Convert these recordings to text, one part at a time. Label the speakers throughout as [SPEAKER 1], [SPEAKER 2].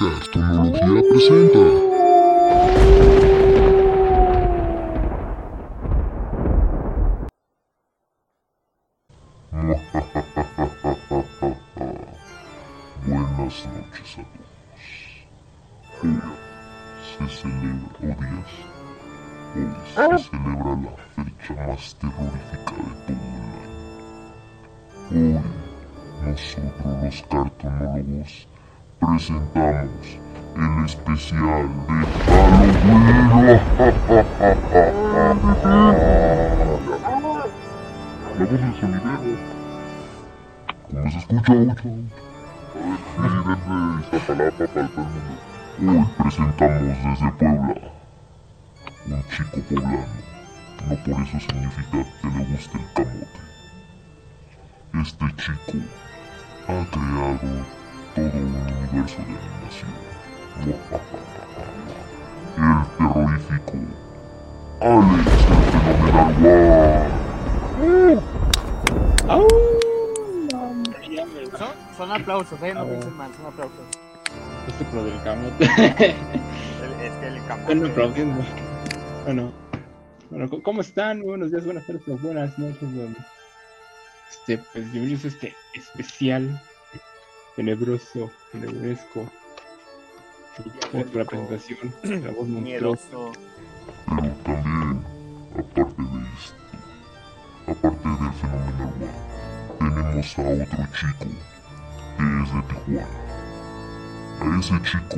[SPEAKER 1] Castonología presenta. Buenas noches a todos. Hoy se celebra, o días, hoy se celebra la fecha más terrorífica de todo el año. Hoy, nosotros los cartonólogos presentamos el especial de Halloween. La voz del. ¿Cómo se escucha? Ocho? A ver, líder de Iztapalapa para el mundo. Hoy presentamos desde Puebla un chico poblano. No por eso significa que le guste el camote. Este chico ha creado todo un universo de animación. El terrorífico Alex el fenomenal One.
[SPEAKER 2] Son, son aplausos, eh, no piensen mal, son aplausos.
[SPEAKER 3] Este pro del camote.
[SPEAKER 2] El- Es que el camote.
[SPEAKER 3] Bueno. Bueno, bueno, ¿cómo- ¿cómo están? Buenos días, buenas tardes, buenas noches. bueno. Este, pues bienvenidos a este especial tenebroso, tenebresco. La presentación, la voz monstruosa.
[SPEAKER 1] Pero también, aparte de esto, aparte del fenómeno tenemos a otro chico que es de Tijuana. A ese chico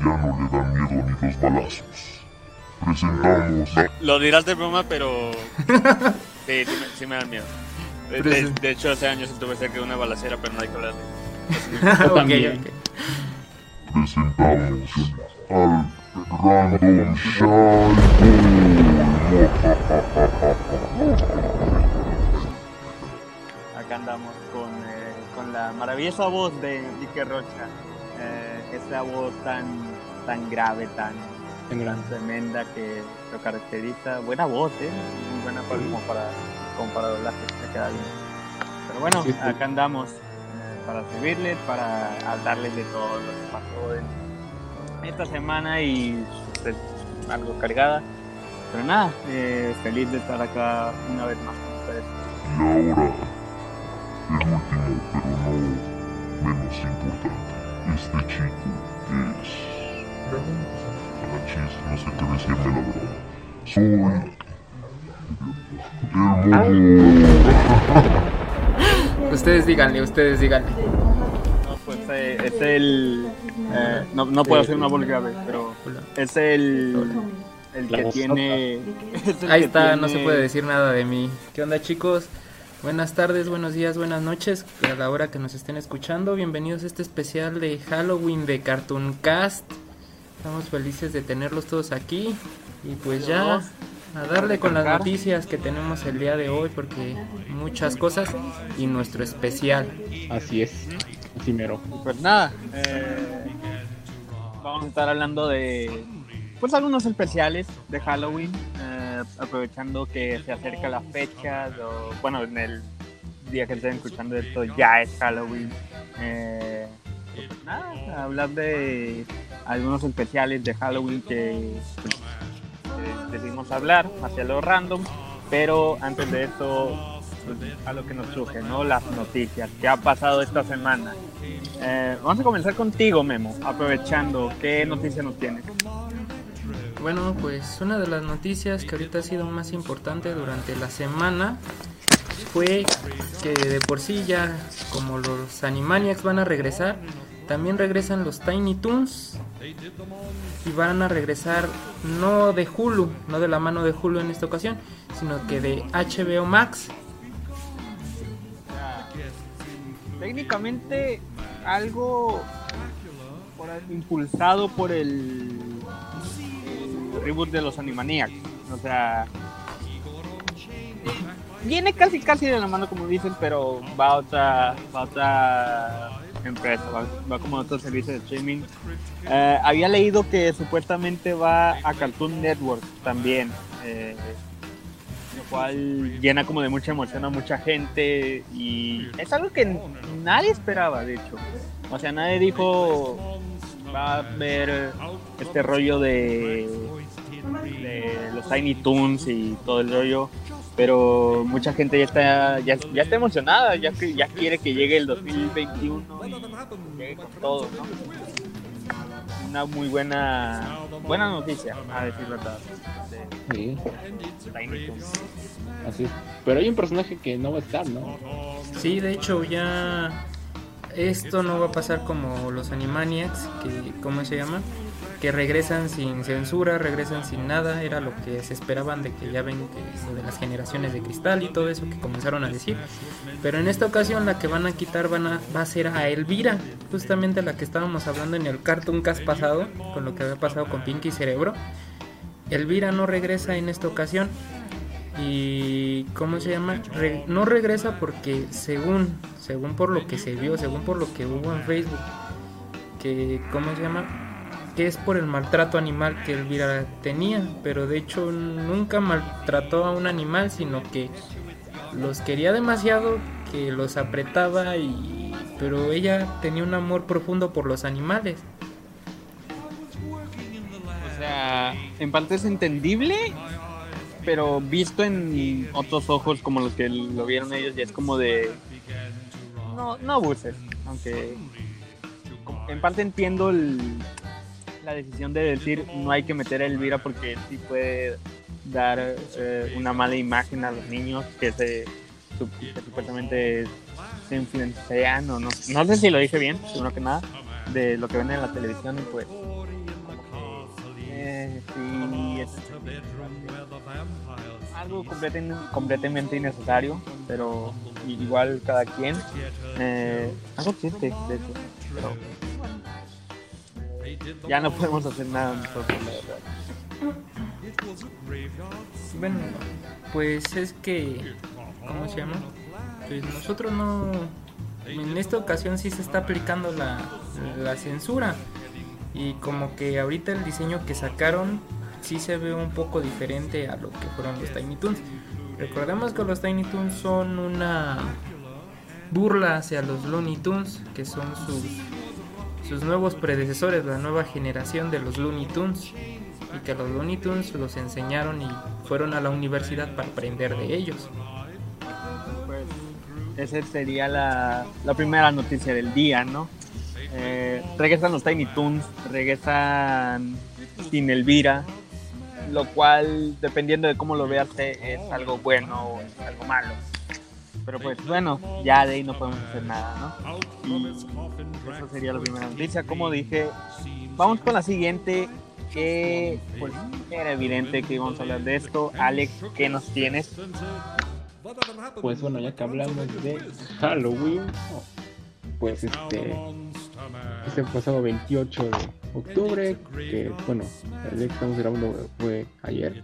[SPEAKER 1] ya no le dan miedo ni los balazos. Presentamos
[SPEAKER 4] Lo dirás de broma, pero. Sí, sí me, sí me dan miedo. De, de- de hecho, hace años estuve cerca de una balacera, pero no hay que hablar de
[SPEAKER 3] Yo también.
[SPEAKER 1] presentamos al Random Shy Boy.
[SPEAKER 2] Acá andamos con, eh, con la maravillosa voz de Enrique Rocha. Eh, esa voz tan, tan grave, tan, tan
[SPEAKER 3] grande.
[SPEAKER 2] tremenda que lo caracteriza. Buena voz, ¿eh? Muy buena para, como para, como para doblaje, se queda bien. Pero bueno,
[SPEAKER 3] Sí, sí.
[SPEAKER 2] acá andamos para servirles, para hablarles de todo lo que pasó en esta semana y pues, algo cargada. Pero nada, eh, feliz de estar acá una vez más con ustedes.
[SPEAKER 1] Y ahora, el último, pero no menos importante, este chico es... No sé qué decirme la verdad. Soy... El modo...
[SPEAKER 5] Ustedes díganle, ustedes díganle.
[SPEAKER 2] No, pues eh, es el. eh, no, no puedo hacer una voz grave, pero es el. El que tiene. es el
[SPEAKER 5] Ahí
[SPEAKER 2] que
[SPEAKER 5] está, no se puede decir nada de mí. ¿Qué onda chicos? Buenas tardes, buenos días, buenas noches a la hora que nos estén escuchando. Bienvenidos a este especial de Halloween de Cartoon Cast. Estamos felices de tenerlos todos aquí. Y pues ya a darle con las noticias que tenemos el día de hoy porque muchas cosas y nuestro especial.
[SPEAKER 3] Así es. Así mero.
[SPEAKER 2] Pues nada, eh, vamos a estar hablando de. Pues algunos especiales de Halloween, eh, aprovechando que se acerca la fecha, o, bueno, en el día que estén escuchando esto ya es Halloween. Eh, pues nada, hablar de algunos especiales de Halloween que pues, eh, decidimos hablar hacia lo random, pero antes de eso, pues, a lo que nos surge, ¿no? Las noticias, ¿qué ha pasado esta semana? Eh, vamos a comenzar contigo, Memo, aprovechando, ¿qué noticia nos tienes?
[SPEAKER 5] Bueno, pues una de las noticias que ahorita ha sido más importante durante la semana fue que de por sí ya como los Animaniacs van a regresar, también regresan los Tiny Toons y van a regresar no de Hulu, no de la mano de Hulu en esta ocasión, sino que de HBO Max.
[SPEAKER 2] Técnicamente, algo impulsado por el, el reboot de los Animaniacs. O sea, viene casi casi de la mano como dicen, pero va a otra, va a otra empresa, va, va como otro servicio de streaming. Eh, había leído que supuestamente va a Cartoon Network también. eh, lo cual llena como de mucha emoción a mucha gente y es algo que nadie esperaba, de hecho. O sea, nadie dijo, va a haber este rollo de, de los Tiny Toons y todo el rollo, pero mucha gente ya está ya, ya está emocionada, ya que ya quiere que llegue el 2021 y llegue con todo, ¿no? Una muy buena buena noticia, a decir verdad. de
[SPEAKER 3] Sí, así es. Pero hay un personaje que no va a estar, ¿no?
[SPEAKER 5] Sí, de hecho ya esto no va a pasar como los Animaniacs, que ¿cómo se llama? Que regresan sin censura, regresan sin nada, era lo que se esperaban de que ya ven que de las generaciones de cristal y todo eso que comenzaron a decir. Pero en esta ocasión la que van a quitar van a, va a ser a Elvira, justamente la que estábamos hablando en el Cartoon Cast pasado, con lo que había pasado con Pinky Cerebro. Elvira no regresa en esta ocasión, y cómo se llama no regresa porque según según por lo que se vio según por lo que hubo en Facebook que cómo se llama que es por el maltrato animal que Elvira tenía pero de hecho nunca maltrató a un animal sino que los quería demasiado que los apretaba y pero ella tenía un amor profundo por los animales.
[SPEAKER 2] O sea, en parte es entendible, pero visto en otros ojos como los que lo vieron ellos, ya es como de... No, no abuses, aunque en parte entiendo el- la decisión de decir no hay que meter a Elvira porque sí puede dar eh, una mala imagen a los niños que se supuestamente se influencian o no, no sé si lo dije bien, primero que nada, de lo que ven en la televisión y pues eh, sí, es algo completamente innecesario, pero igual cada quien. Eh, algo triste, de hecho, ya no podemos hacer nada nosotros, la verdad.
[SPEAKER 5] Bueno, pues es que, ¿cómo se llama? Pues nosotros no, en esta ocasión sí se está aplicando la, la censura y como que ahorita el diseño que sacaron sí se ve un poco diferente a lo que fueron los Tiny Toons. Recordemos que los Tiny Toons son una burla hacia los Looney Tunes, que son sus, sus nuevos predecesores, la nueva generación de los Looney Tunes y que los Looney Tunes los enseñaron y fueron a la universidad para aprender de ellos.
[SPEAKER 2] Pues esa sería la, la primera noticia del día, ¿no? Eh, regresan los Tiny Toons, regresan sin Elvira, lo cual, dependiendo de cómo lo veas, es algo bueno o es algo malo. Pero pues bueno, ya de ahí no podemos hacer nada, ¿no? Y esa sería la primera noticia. Como dije, vamos con la siguiente, que pues era evidente que íbamos a hablar de esto. Alex, ¿qué nos tienes?
[SPEAKER 3] Pues bueno, ya que hablamos de Halloween, pues este, este pasado 28 de octubre, que bueno, el día que estamos grabando fue ayer,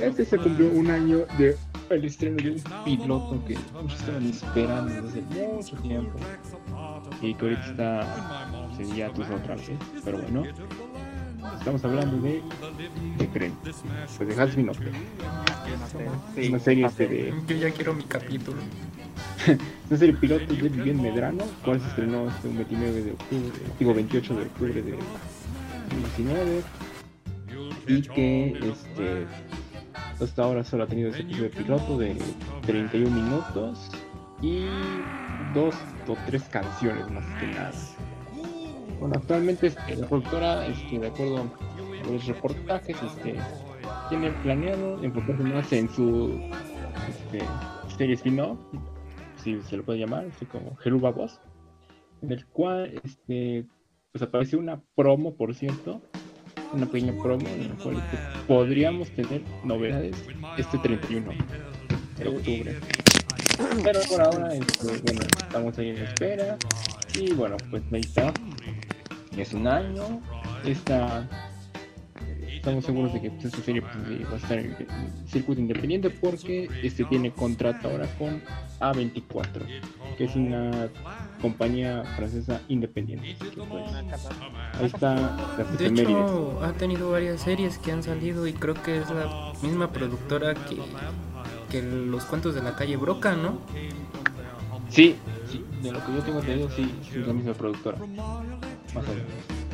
[SPEAKER 3] este se cumplió un año de el estreno de un piloto que muchos estaban esperando desde mucho tiempo y que ahorita está pues, en hiatus otra vez, pero bueno, estamos hablando de, ¿qué creen? Pues de Has Been Up.
[SPEAKER 2] Sí,
[SPEAKER 3] una serie este de
[SPEAKER 5] Yo ya quiero mi capítulo.
[SPEAKER 3] Una serie piloto de Vivian Medrano, cual se estrenó este 29 de octubre, digo 28 de octubre de 2019 y que este hasta ahora solo ha tenido ese episodio piloto de 31 minutos y dos o tres canciones más que nada. Bueno, actualmente este, la productora, este, de acuerdo a los reportajes, este, tiene planeado enfocarse más en su este, serie spin-off si se lo puede llamar, así como Geruba Boss, en el cual este, pues apareció una promo, por cierto, una pequeña promo en podríamos tener novedades este 31 de octubre. Pero por ahora, este, bueno, estamos ahí en espera y bueno, pues ahí. Es un año, está estamos seguros de que pues, esta serie pues, va a estar en circuito independiente porque este tiene contrato ahora con A24, que es una compañía francesa independiente. Que, pues, ahí está la
[SPEAKER 5] De hecho, ha tenido varias series que han salido y creo que es la misma productora que, que los cuentos de la calle Broca, ¿no?
[SPEAKER 3] Sí, sí, de lo que yo tengo entendido, sí, sí, es la misma productora. Más o menos.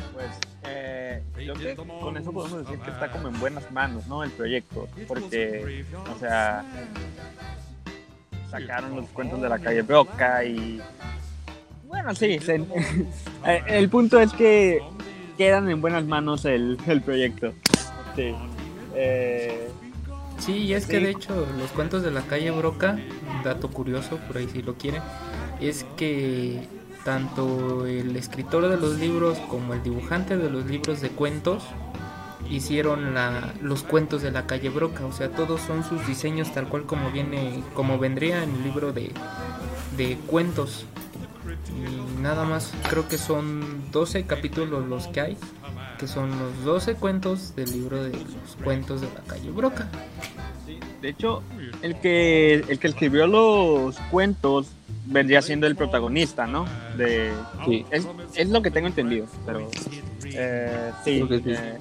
[SPEAKER 2] Creo que con eso podemos decir que está como en buenas manos, ¿no? El proyecto, porque, o sea, sacaron los cuentos de la calle Broca y bueno, sí, se- eh, el punto es que quedan en buenas manos el, el proyecto. Sí. Eh,
[SPEAKER 5] Sí, y es que de hecho los cuentos de la calle Broca, un dato curioso por ahí si lo quieren, es que tanto el escritor de los libros como el dibujante de los libros de cuentos hicieron la- los cuentos de la calle Broca, o sea, todos son sus diseños tal cual como viene, como vendría en el libro de, cuentos. Y nada más, creo que son 12 capítulos los que hay, que son los 12 cuentos del libro de los cuentos de la calle Broca.
[SPEAKER 2] de hecho, el que escribió los cuentos vendría siendo el protagonista, ¿no? De,
[SPEAKER 3] Sí.
[SPEAKER 2] es, es lo que tengo entendido, pero eh, sí.
[SPEAKER 3] Sí.
[SPEAKER 2] eh,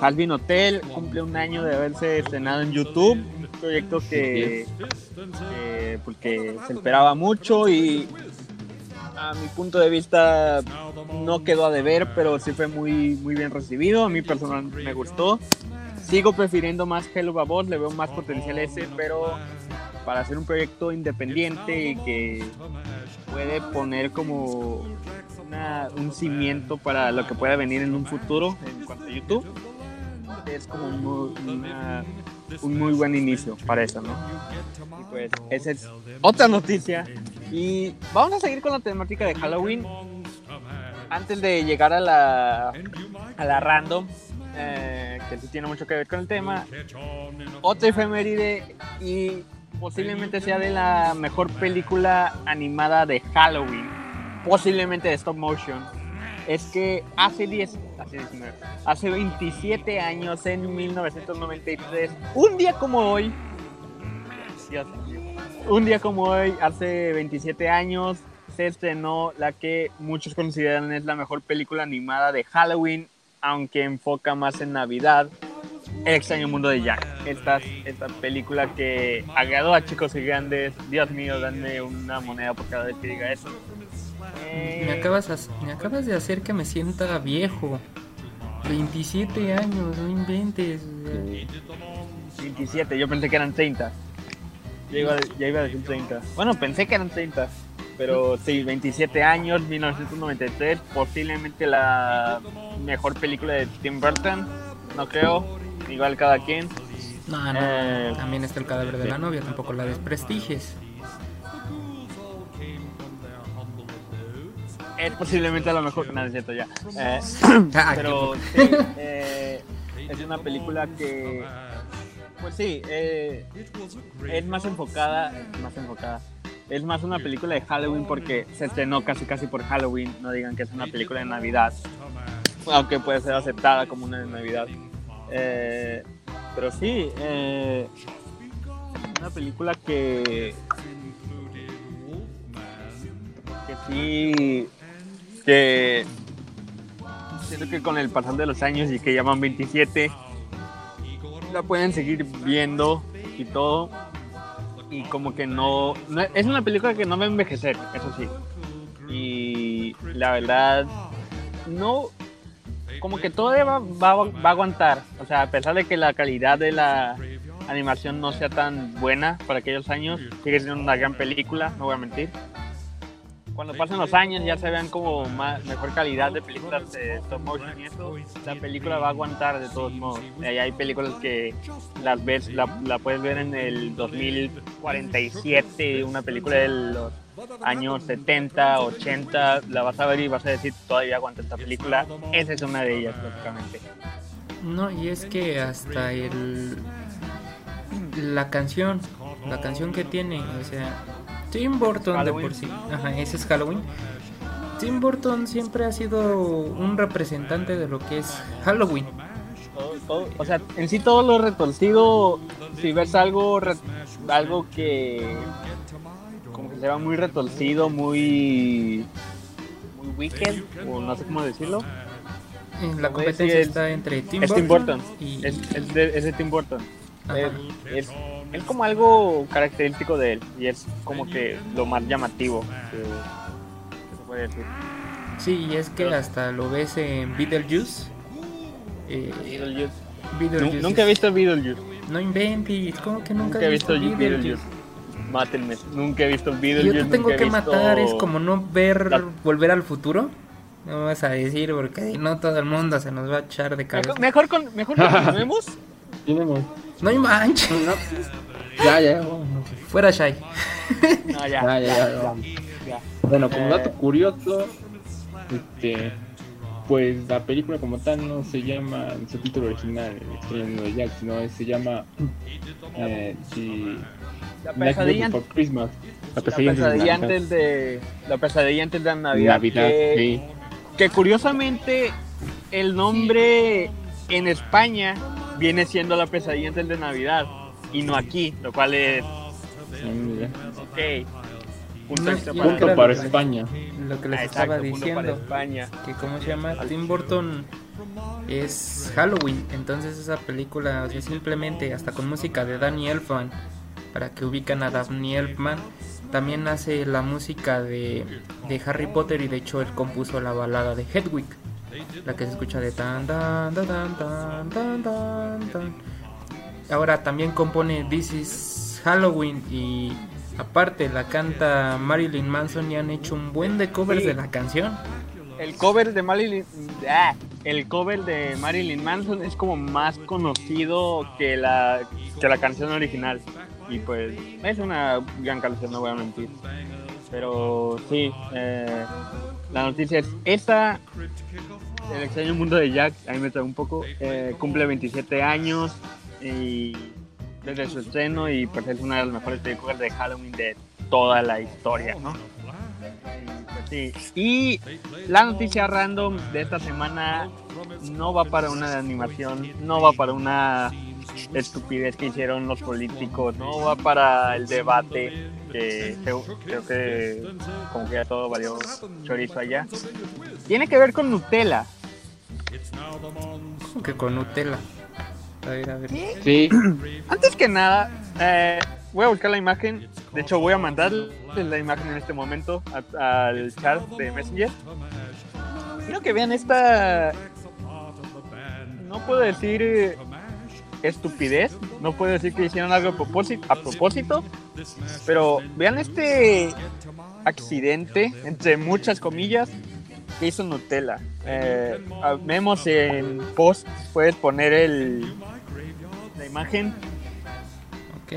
[SPEAKER 2] Halvin Hotel cumple un año de haberse estrenado en YouTube, un proyecto que, que, pues, que se esperaba mucho y a mi punto de vista no quedó a deber, pero sí fue muy, muy bien recibido. A mí personalmente me gustó. Sigo prefiriendo más Hello Babos, le veo más potencial ese, pero para hacer un proyecto independiente y que puede poner como una- un cimiento para lo que pueda venir en un futuro en cuanto a YouTube, es como un muy, buen inicio para eso, ¿no? Y pues esa es otra noticia. Y vamos a seguir con la temática de Halloween. Antes de llegar a la, a la random, eh, que sí tiene mucho que ver con el tema, otra efeméride y posiblemente sea de la mejor película animada de Halloween, posiblemente de stop motion. Es que hace 10, hace 19, hace 27 años, en 1993, un día como hoy, un día como hoy, hace 27 años, se estrenó la que muchos consideran es la mejor película animada de Halloween, aunque enfoca más en Navidad. El extraño mundo de Jack. Esta, esta película que agradó a chicos y grandes. Dios mío, danme una moneda por cada vez que diga eso. Eh,
[SPEAKER 5] Me acabas, as- me acabas de hacer que me sienta viejo. 27 años, no inventes. güey.
[SPEAKER 2] 27, yo pensé que eran 30. Ya iba, ya iba a decir 30. Bueno, pensé que eran 30. Pero sí, 27 años, 1993, posiblemente la mejor película de Tim Burton. No creo, igual cada quien.
[SPEAKER 5] No, no.
[SPEAKER 2] Eh,
[SPEAKER 5] También está el cadáver de la novia, tampoco la desprestigies.
[SPEAKER 2] Es posiblemente la mejor. No, es cierto, ya. Eh,
[SPEAKER 5] Ah,
[SPEAKER 2] pero sí, eh, es una película que. Pues sí, eh, es más enfocada. Más enfocada. Es más una película de Halloween porque se estrenó casi casi por Halloween. No digan que es una película de Navidad. Aunque puede ser aceptada como una de Navidad. Eh, pero sí, eh, una película que. Que sí. Que. Siento que con el pasar de los años y que llaman 27, la pueden seguir viendo y todo. Y como que no- Es una película que no va a envejecer, eso sí. Y la verdad, no. Como que todavía va, va- va a aguantar. O sea, a pesar de que la calidad de la animación no sea tan buena para aquellos años, sigue siendo una gran película, no voy a mentir. Cuando pasen los años ya se vean como más, mejor calidad de películas de stop motion y eso, la película va a aguantar de todos modos. Y hay películas que las ves, la, la puedes ver en el 2047, una película de los años 70, 80, la vas a ver y vas a decir todavía aguanta esta película. Esa es una de ellas, básicamente.
[SPEAKER 5] No, y es que hasta el. La canción, la canción que tiene, o sea, Tim Burton de por sí, ajá, ese es Halloween. Tim Burton siempre ha sido un representante de lo que es Halloween.
[SPEAKER 2] Todo- todo- o sea, en sí todo lo retorcido, si ves algo, algo que como que se va muy retorcido, muy muy wicked, o no sé cómo decirlo,
[SPEAKER 5] La competencia
[SPEAKER 2] es-
[SPEAKER 5] está entre Tim
[SPEAKER 2] es
[SPEAKER 5] Burton,
[SPEAKER 2] Tim Burton,
[SPEAKER 5] y
[SPEAKER 2] es, es de, es de Tim Burton. Es, es, es como algo característico de él y es como que lo más llamativo que, que se puede decir.
[SPEAKER 5] Sí, y es que hasta lo ves en Beetlejuice. Eh,
[SPEAKER 2] Beetlejuice.
[SPEAKER 5] Beetlejuice
[SPEAKER 2] Nu- Nunca he visto Beetlejuice.
[SPEAKER 5] No inventes, ¿cómo que nunca,
[SPEAKER 2] Nunca he visto
[SPEAKER 5] Beetlejuice?
[SPEAKER 2] Beetlejuice. Mátenme. Nunca he visto
[SPEAKER 5] Yo
[SPEAKER 2] Beetlejuice.
[SPEAKER 5] te tengo que
[SPEAKER 2] visto-
[SPEAKER 5] matar, es como no ver
[SPEAKER 2] La-
[SPEAKER 5] Volver al Futuro. No vas a decir, porque si no todo el mundo se nos va a echar de cabeza.
[SPEAKER 2] Mejor, mejor, con, mejor continuemos.
[SPEAKER 5] No hay manches.
[SPEAKER 3] No, ya, ya.
[SPEAKER 5] Fuera Shy.
[SPEAKER 2] No, ya.
[SPEAKER 3] Ya, ya, ya. Bueno, como
[SPEAKER 2] Eh.
[SPEAKER 3] dato curioso, este, pues la película como tal no se llama en su título original, El extraño de Jack, sino se llama eh,
[SPEAKER 2] La pesadilla,
[SPEAKER 3] Before Christmas. La
[SPEAKER 2] la
[SPEAKER 3] pesadilla, antes de
[SPEAKER 2] pesadilla antes de la pesadilla antes de Navidad.
[SPEAKER 3] Navidad,
[SPEAKER 2] que,
[SPEAKER 3] sí.
[SPEAKER 2] que curiosamente el nombre en España viene siendo la pesadilla antes de Navidad y no aquí, lo cual es ok. Punto extra para-
[SPEAKER 3] Punto para España.
[SPEAKER 5] Lo que les
[SPEAKER 2] Ah,
[SPEAKER 5] estaba
[SPEAKER 2] exacto,
[SPEAKER 5] diciendo.
[SPEAKER 2] España.
[SPEAKER 5] Que cómo se llama Tim Burton es Halloween. Entonces esa película, o sea, simplemente hasta con música de Danny Elfman. Para que ubican a Danny Elfman. También hace la música de, de Harry Potter y de hecho él compuso la balada de Hedwig. La que se escucha de tan, tan, tan, tan, tan, tan, tan. Ahora también compone This is Halloween y aparte la canta Marilyn Manson y han hecho un buen de covers de la canción.
[SPEAKER 2] El cover de Marilyn... Ah, el cover de Marilyn Manson es como más conocido que la, que la canción original. Y pues es una gran canción, no voy a mentir. Pero sí, eh, la noticia es esta el extraño mundo de Jack ahí me trae un poco eh, cumple 27 años y desde su estreno y pues es una de las mejores películas de Halloween de toda la historia no y, la noticia random de esta semana no va para una animación, no va para una estupidez que hicieron los políticos, no va para el debate que creo, creo que como que ya todo valió chorizo allá. Tiene que ver con Nutella.
[SPEAKER 5] Como que con Nutella. A ver, a ver.
[SPEAKER 3] Sí,
[SPEAKER 2] Antes que nada, eh, voy a buscar la imagen. De hecho, voy a mandarles la imagen en este momento a- al chat de Messenger. Quiero que vean esta. No puedo decir eh, estupidez, no puedo decir que hicieron algo a propósito, a propósito pero vean este accidente, entre muchas comillas, que hizo Nutella. Eh, vemos en post, puedes poner el, la imagen.
[SPEAKER 5] Ok.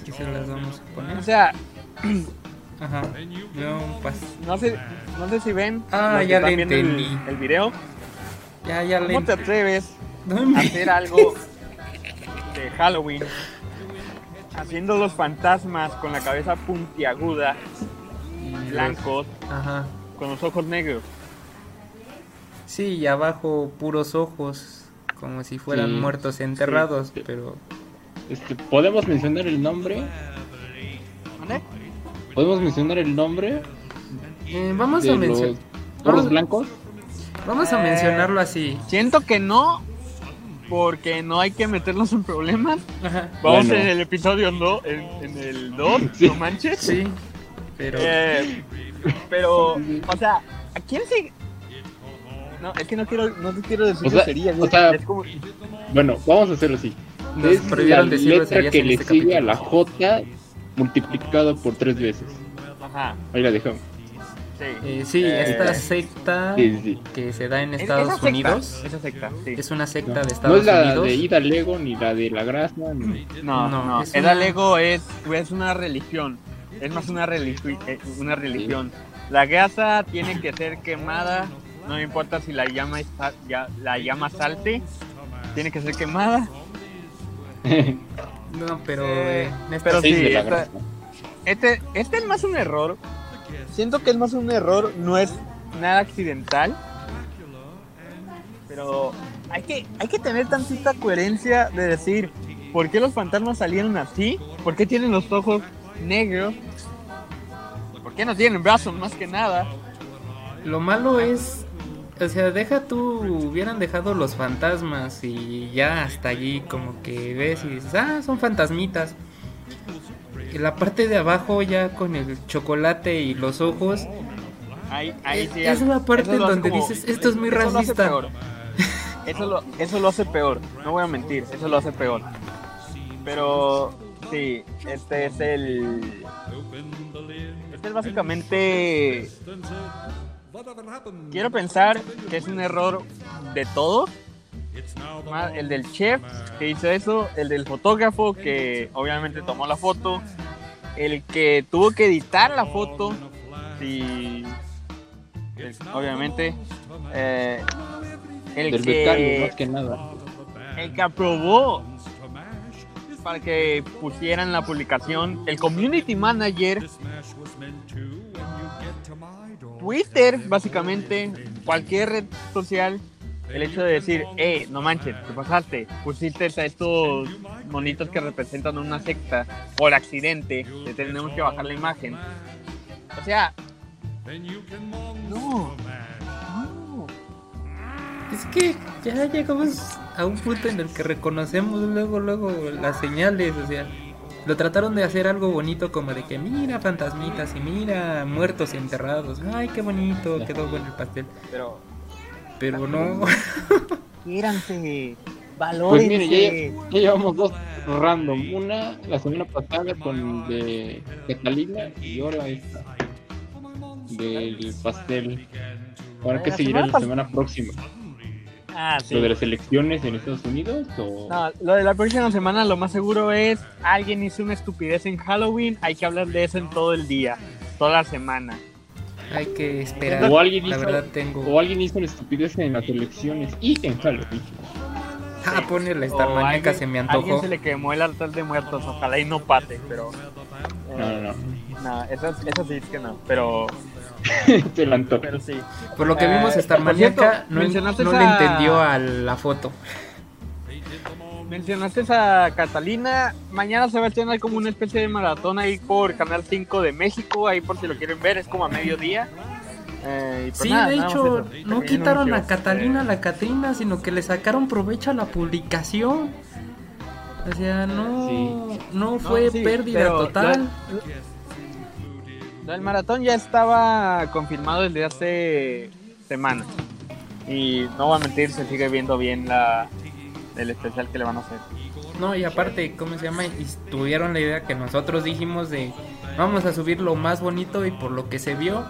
[SPEAKER 5] Aquí se las vamos a poner.
[SPEAKER 2] O sea,
[SPEAKER 5] Ajá. No,
[SPEAKER 2] no sé, no sé si ven
[SPEAKER 5] Ah, ya le
[SPEAKER 2] viendo el,
[SPEAKER 5] entendí.
[SPEAKER 2] el video.
[SPEAKER 5] Ya, ya le.
[SPEAKER 2] ¿Cómo te atreves
[SPEAKER 5] No
[SPEAKER 2] a hacer algo de Halloween? Haciendo los fantasmas con la cabeza puntiaguda, blancos,
[SPEAKER 5] Ajá.
[SPEAKER 2] con los ojos negros.
[SPEAKER 5] Sí, y abajo puros ojos. Como si fueran
[SPEAKER 3] Sí,
[SPEAKER 5] muertos enterrados,
[SPEAKER 3] sí.
[SPEAKER 5] pero.
[SPEAKER 3] este, ¿podemos mencionar el nombre?
[SPEAKER 2] ¿Vale?
[SPEAKER 3] ¿Podemos mencionar el nombre
[SPEAKER 5] Eh, vamos
[SPEAKER 3] de
[SPEAKER 5] a
[SPEAKER 3] los
[SPEAKER 5] mencionar.
[SPEAKER 3] blancos?
[SPEAKER 5] Vamos a
[SPEAKER 2] Eh,
[SPEAKER 5] mencionarlo así.
[SPEAKER 2] Siento que no, porque no hay que meternos en problemas.
[SPEAKER 5] Ajá.
[SPEAKER 2] Vamos
[SPEAKER 3] Bueno.
[SPEAKER 2] en el episodio no, en, en el 2,
[SPEAKER 3] Sí.
[SPEAKER 2] no manches.
[SPEAKER 5] Sí, pero.
[SPEAKER 2] Eh, pero, o sea, ¿a quién se.? No, es que no quiero, no te quiero decir
[SPEAKER 3] O sea,
[SPEAKER 2] groserías,
[SPEAKER 3] o
[SPEAKER 2] es-
[SPEAKER 3] sea-
[SPEAKER 2] es como-
[SPEAKER 3] Bueno, vamos a hacerlo así.
[SPEAKER 5] Nos
[SPEAKER 3] es la letra que le
[SPEAKER 5] este
[SPEAKER 3] sigue a
[SPEAKER 5] capítulo.
[SPEAKER 3] la J multiplicado por tres veces.
[SPEAKER 2] Ajá,
[SPEAKER 3] Ahí la dejamos.
[SPEAKER 2] Sí.
[SPEAKER 5] Eh, sí,
[SPEAKER 2] Eh,
[SPEAKER 5] esta secta
[SPEAKER 3] Sí, sí, sí.
[SPEAKER 5] que se da en
[SPEAKER 2] Es-
[SPEAKER 5] Estados
[SPEAKER 2] esa secta,
[SPEAKER 5] Unidos
[SPEAKER 2] Esa secta, sí.
[SPEAKER 5] es una secta
[SPEAKER 3] No,
[SPEAKER 5] de
[SPEAKER 3] no
[SPEAKER 5] Estados
[SPEAKER 3] es la
[SPEAKER 5] Unidos.
[SPEAKER 3] de Ida Lego ni la de la Grasa. ni-
[SPEAKER 2] No,
[SPEAKER 5] No,
[SPEAKER 2] no,
[SPEAKER 5] una-
[SPEAKER 2] Lego es, es una religión. Es más una, religi- eh, una religión. La grasa tiene que ser quemada. No importa si la llama, está- ya- la llama salte. Tiene que ser quemada.
[SPEAKER 5] No, pero
[SPEAKER 2] Eh, pero sí, esta-. Este, este es más un error. Siento que es más un error. No es nada accidental. Pero hay que, hay que tener tantita coherencia de decir por qué los fantasmas salieron así. ¿Por qué tienen los ojos negros? ¿Por qué no tienen brazos más que nada?
[SPEAKER 5] Lo malo es, o sea, deja tú, hubieran dejado los fantasmas y ya hasta allí como que ves y dices, ah, son fantasmitas. La parte de abajo ya con el chocolate y los ojos,
[SPEAKER 2] Ahí, ahí sí,
[SPEAKER 5] es una parte en
[SPEAKER 2] lo
[SPEAKER 5] donde
[SPEAKER 2] como-
[SPEAKER 5] dices, esto es muy
[SPEAKER 2] eso lo hace
[SPEAKER 5] racista.
[SPEAKER 2] peor. Eso lo, eso lo hace peor, no voy a mentir, eso lo hace peor. Pero sí, este es el. Este es básicamente. Quiero pensar que es un error de todos. El del chef que hizo eso, el del fotógrafo que obviamente tomó la foto, el que tuvo que editar la foto, y obviamente, eh, el
[SPEAKER 3] Del
[SPEAKER 2] que
[SPEAKER 3] becario, más que nada.
[SPEAKER 2] el que aprobó para que pusieran la publicación, el community manager, Twitter, básicamente, cualquier red social, el hecho de decir, eh, no manches, te pasaste, pusiste a estos monitos que representan una secta por accidente, te tenemos que bajar la imagen. O sea, no, no.
[SPEAKER 5] Es que ya llegamos a un punto en el que reconocemos luego, luego las señales, o sea, lo trataron de hacer algo bonito como de que mira fantasmitas y mira muertos y enterrados, ay qué bonito, quedó bueno el pastel,
[SPEAKER 2] Pero,
[SPEAKER 5] pero no,
[SPEAKER 2] quiéranse,
[SPEAKER 3] Pues
[SPEAKER 2] valórense.
[SPEAKER 3] mire, ya, ya llevamos dos random. Una la semana pasada con de Catalina y ahora esta del pastel. Ahora qué
[SPEAKER 2] La
[SPEAKER 3] seguirá la semana próxima.
[SPEAKER 2] Ah, sí.
[SPEAKER 3] ¿Lo de las elecciones en Estados Unidos o
[SPEAKER 2] No, lo de la próxima semana lo más seguro es alguien hizo una estupidez en Halloween, hay que hablar de eso en todo el día, toda la semana.
[SPEAKER 5] Hay que esperar,
[SPEAKER 3] o alguien
[SPEAKER 5] la
[SPEAKER 3] hizo
[SPEAKER 5] verdad tengo,
[SPEAKER 3] o alguien hizo una estupidez en las elecciones y en Halloween?
[SPEAKER 5] ah pone la
[SPEAKER 2] O
[SPEAKER 5] Star Maníaca,
[SPEAKER 2] alguien-
[SPEAKER 5] se me
[SPEAKER 2] Alguien
[SPEAKER 5] antojó,
[SPEAKER 2] se le quemó el altar de muertos, ojalá y no pase, pero...
[SPEAKER 3] No,
[SPEAKER 2] eh,
[SPEAKER 3] no,
[SPEAKER 2] no, eso, eso sí es que no, pero,
[SPEAKER 3] no. Se la antoja.
[SPEAKER 2] pero sí.
[SPEAKER 5] por lo que
[SPEAKER 2] Eh,
[SPEAKER 5] vimos Star
[SPEAKER 2] por cierto,
[SPEAKER 5] Maníaca no, no le
[SPEAKER 2] esa-
[SPEAKER 5] entendió a la foto,
[SPEAKER 2] Mencionaste a Catalina, mañana se va a estrenar como una especie de maratón ahí por Canal 5 de México, ahí por si lo quieren ver, es como a mediodía. Eh, pues
[SPEAKER 5] Sí,
[SPEAKER 2] nada,
[SPEAKER 5] de hecho,
[SPEAKER 2] eso.
[SPEAKER 5] no quitaron a Catalina
[SPEAKER 2] eh,
[SPEAKER 5] la Catrina, sino que le sacaron provecho a la publicación. O sea, no,
[SPEAKER 3] Sí.
[SPEAKER 5] no fue
[SPEAKER 2] sí,
[SPEAKER 5] pérdida total.
[SPEAKER 2] Del maratón ya estaba confirmado desde hace semanas. Y no voy a mentir, se sigue viendo bien la el especial que le van a hacer.
[SPEAKER 5] No, y aparte, ¿cómo se llama? Y tuvieron la idea que nosotros dijimos de vamos a subir lo más bonito y por lo que se vio,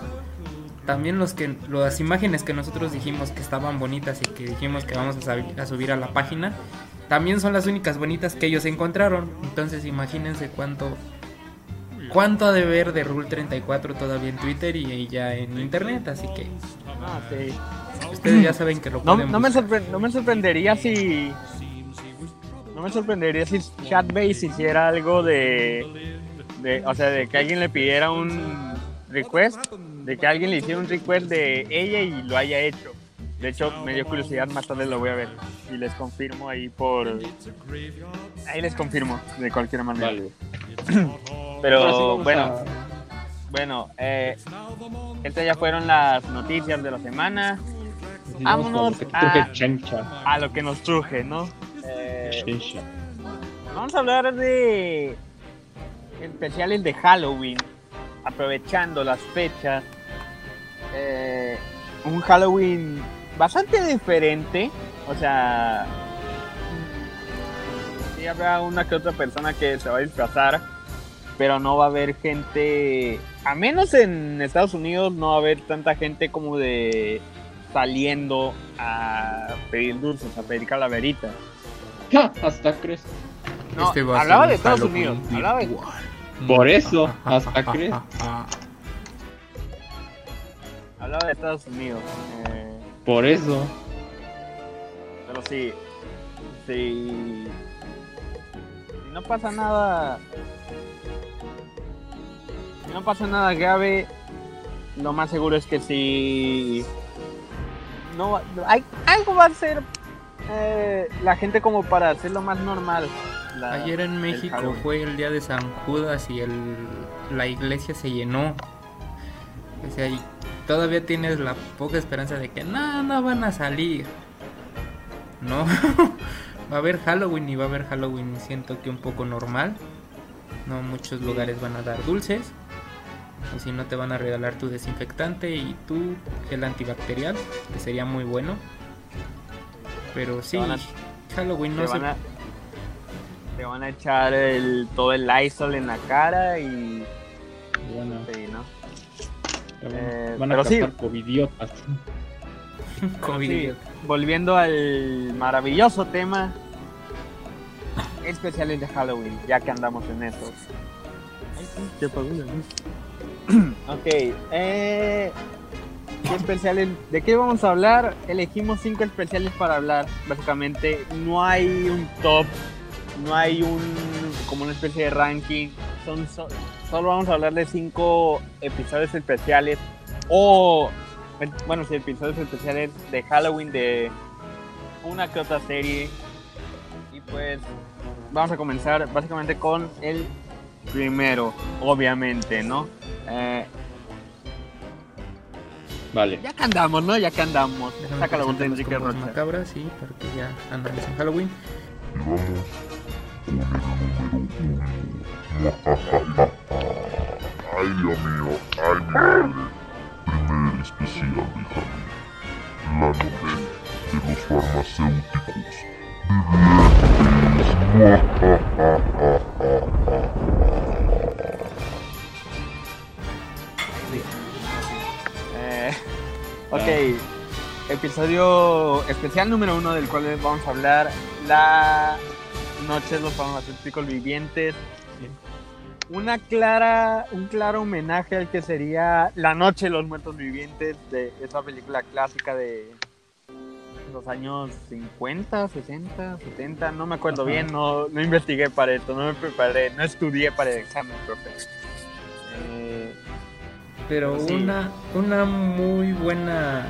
[SPEAKER 5] también los que las imágenes que nosotros dijimos que estaban bonitas y que dijimos que vamos a, subir a la página, también son las únicas bonitas que ellos encontraron. Entonces, imagínense cuánto cuánto ha de ver de Rule 34 todavía en Twitter y, y ya en internet, así que
[SPEAKER 2] Ah, sí.
[SPEAKER 5] ustedes ya saben que lo
[SPEAKER 2] No,
[SPEAKER 5] pueden
[SPEAKER 2] no, me
[SPEAKER 5] buscar.
[SPEAKER 2] sorpre- no me sorprendería si. No me sorprendería si Chatbase hiciera algo de, de. O sea, de que alguien le pidiera un request. De que alguien le hiciera un request de ella y lo haya hecho. De hecho, me dio curiosidad, más tarde lo voy a ver. Y les confirmo ahí por. Ahí les confirmo, de cualquier manera.
[SPEAKER 3] Vale.
[SPEAKER 2] Pero bueno. Bueno, eh, estas ya fueron las noticias de la semana. vámonos a-. A lo que nos truje, ¿no? Eh, vamos a hablar de especiales de Halloween, aprovechando las fechas. Eh, un Halloween bastante diferente, o sea, sí habrá una que otra persona que se va a disfrazar, pero no va a haber gente, a menos en Estados Unidos no va a haber tanta gente como de saliendo a pedir dulces, a pedir calaveritas.
[SPEAKER 3] Ja, Hasta crees.
[SPEAKER 2] No,
[SPEAKER 5] Este va
[SPEAKER 2] hablaba de Estados Unidos, hablaba de.
[SPEAKER 3] Por eso, hasta crees.
[SPEAKER 2] hablaba de Estados Unidos. eh,
[SPEAKER 3] Por eso.
[SPEAKER 2] pero sí, sí, si no pasa nada, si no pasa nada grave, lo más seguro es que sí, no, hay, algo va a ser eh, la gente como para hacerlo más normal. la-
[SPEAKER 5] Ayer en México fue el día de San Judas y el, la iglesia se llenó. O sea, y todavía tienes la poca esperanza de que no, no van a salir. No, va a haber Halloween y va a haber Halloween, siento que un poco normal. No muchos lugares van a dar dulces. O si no, te van a regalar tu desinfectante y tu gel antibacterial, que sería muy bueno. Pero sí,
[SPEAKER 2] a-
[SPEAKER 5] Halloween no se...
[SPEAKER 2] van a, te van a echar el, todo el Lysol en la cara y.
[SPEAKER 3] Bueno,
[SPEAKER 2] Sí, ¿no?
[SPEAKER 3] van-
[SPEAKER 2] Eh,
[SPEAKER 3] van a
[SPEAKER 2] pero sí.
[SPEAKER 3] covidiotas.
[SPEAKER 5] COVID.
[SPEAKER 2] Sí, volviendo al maravilloso tema especiales de Halloween, ya que andamos en eso. Ok, eh, ¿qué especiales? ¿De qué vamos a hablar? Elegimos cinco especiales para hablar. Básicamente, no hay un top, no hay un como una especie de ranking. Son so- solo vamos a hablar de cinco episodios especiales o bueno, sí, episodios especiales de Halloween de una que otra serie. Y pues vamos a comenzar básicamente con el primero, obviamente, ¿no? Eh,
[SPEAKER 3] Vale.
[SPEAKER 2] ya que andamos, ¿no? Ya que andamos.
[SPEAKER 5] Déjame
[SPEAKER 2] Saca la voz de Enrique Rocha.
[SPEAKER 5] macabras, sí, porque ya andamos en Halloween.
[SPEAKER 1] Y vamos con el número uno. Ay, Dios mío. Ay, mi madre. Primer especial de Halloween. La noche de los farmacéuticos
[SPEAKER 2] Eh, ok, episodio especial número uno del cual vamos a hablar. La noche de los farmacéuticos vivientes. Una clara, un claro homenaje al que sería La Noche de los Muertos Vivientes, de esa película clásica de los años 50, 60, 70, no me acuerdo
[SPEAKER 3] Ajá.
[SPEAKER 2] bien, no, no investigué para esto, no me preparé, no estudié para el examen, profe. Eh,
[SPEAKER 5] Pero
[SPEAKER 2] Sí.
[SPEAKER 5] una, una muy buena,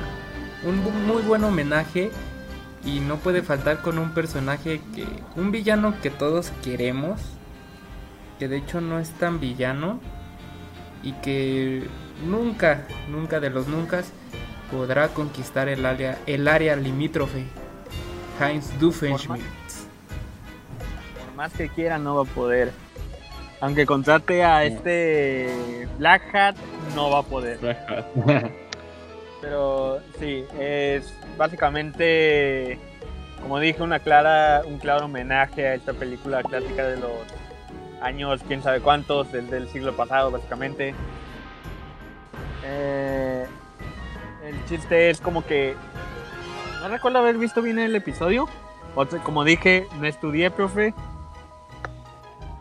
[SPEAKER 5] un muy buen homenaje y no puede faltar con un personaje que, un villano que todos queremos, que de hecho no es tan villano y que nunca, nunca de los nunca podrá conquistar el área, el área limítrofe. Heinz Doofenshmirtz.
[SPEAKER 2] por más que quiera no va a poder. Aunque contrate a este Black Hat, no va a poder. Pero sí, es básicamente, como dije, una clara, un claro homenaje a esta película clásica de los años, quién sabe cuántos, del, del siglo pasado, básicamente. Eh, el chiste es como que no recuerdo haber visto bien el episodio. Como dije, no estudié, profe.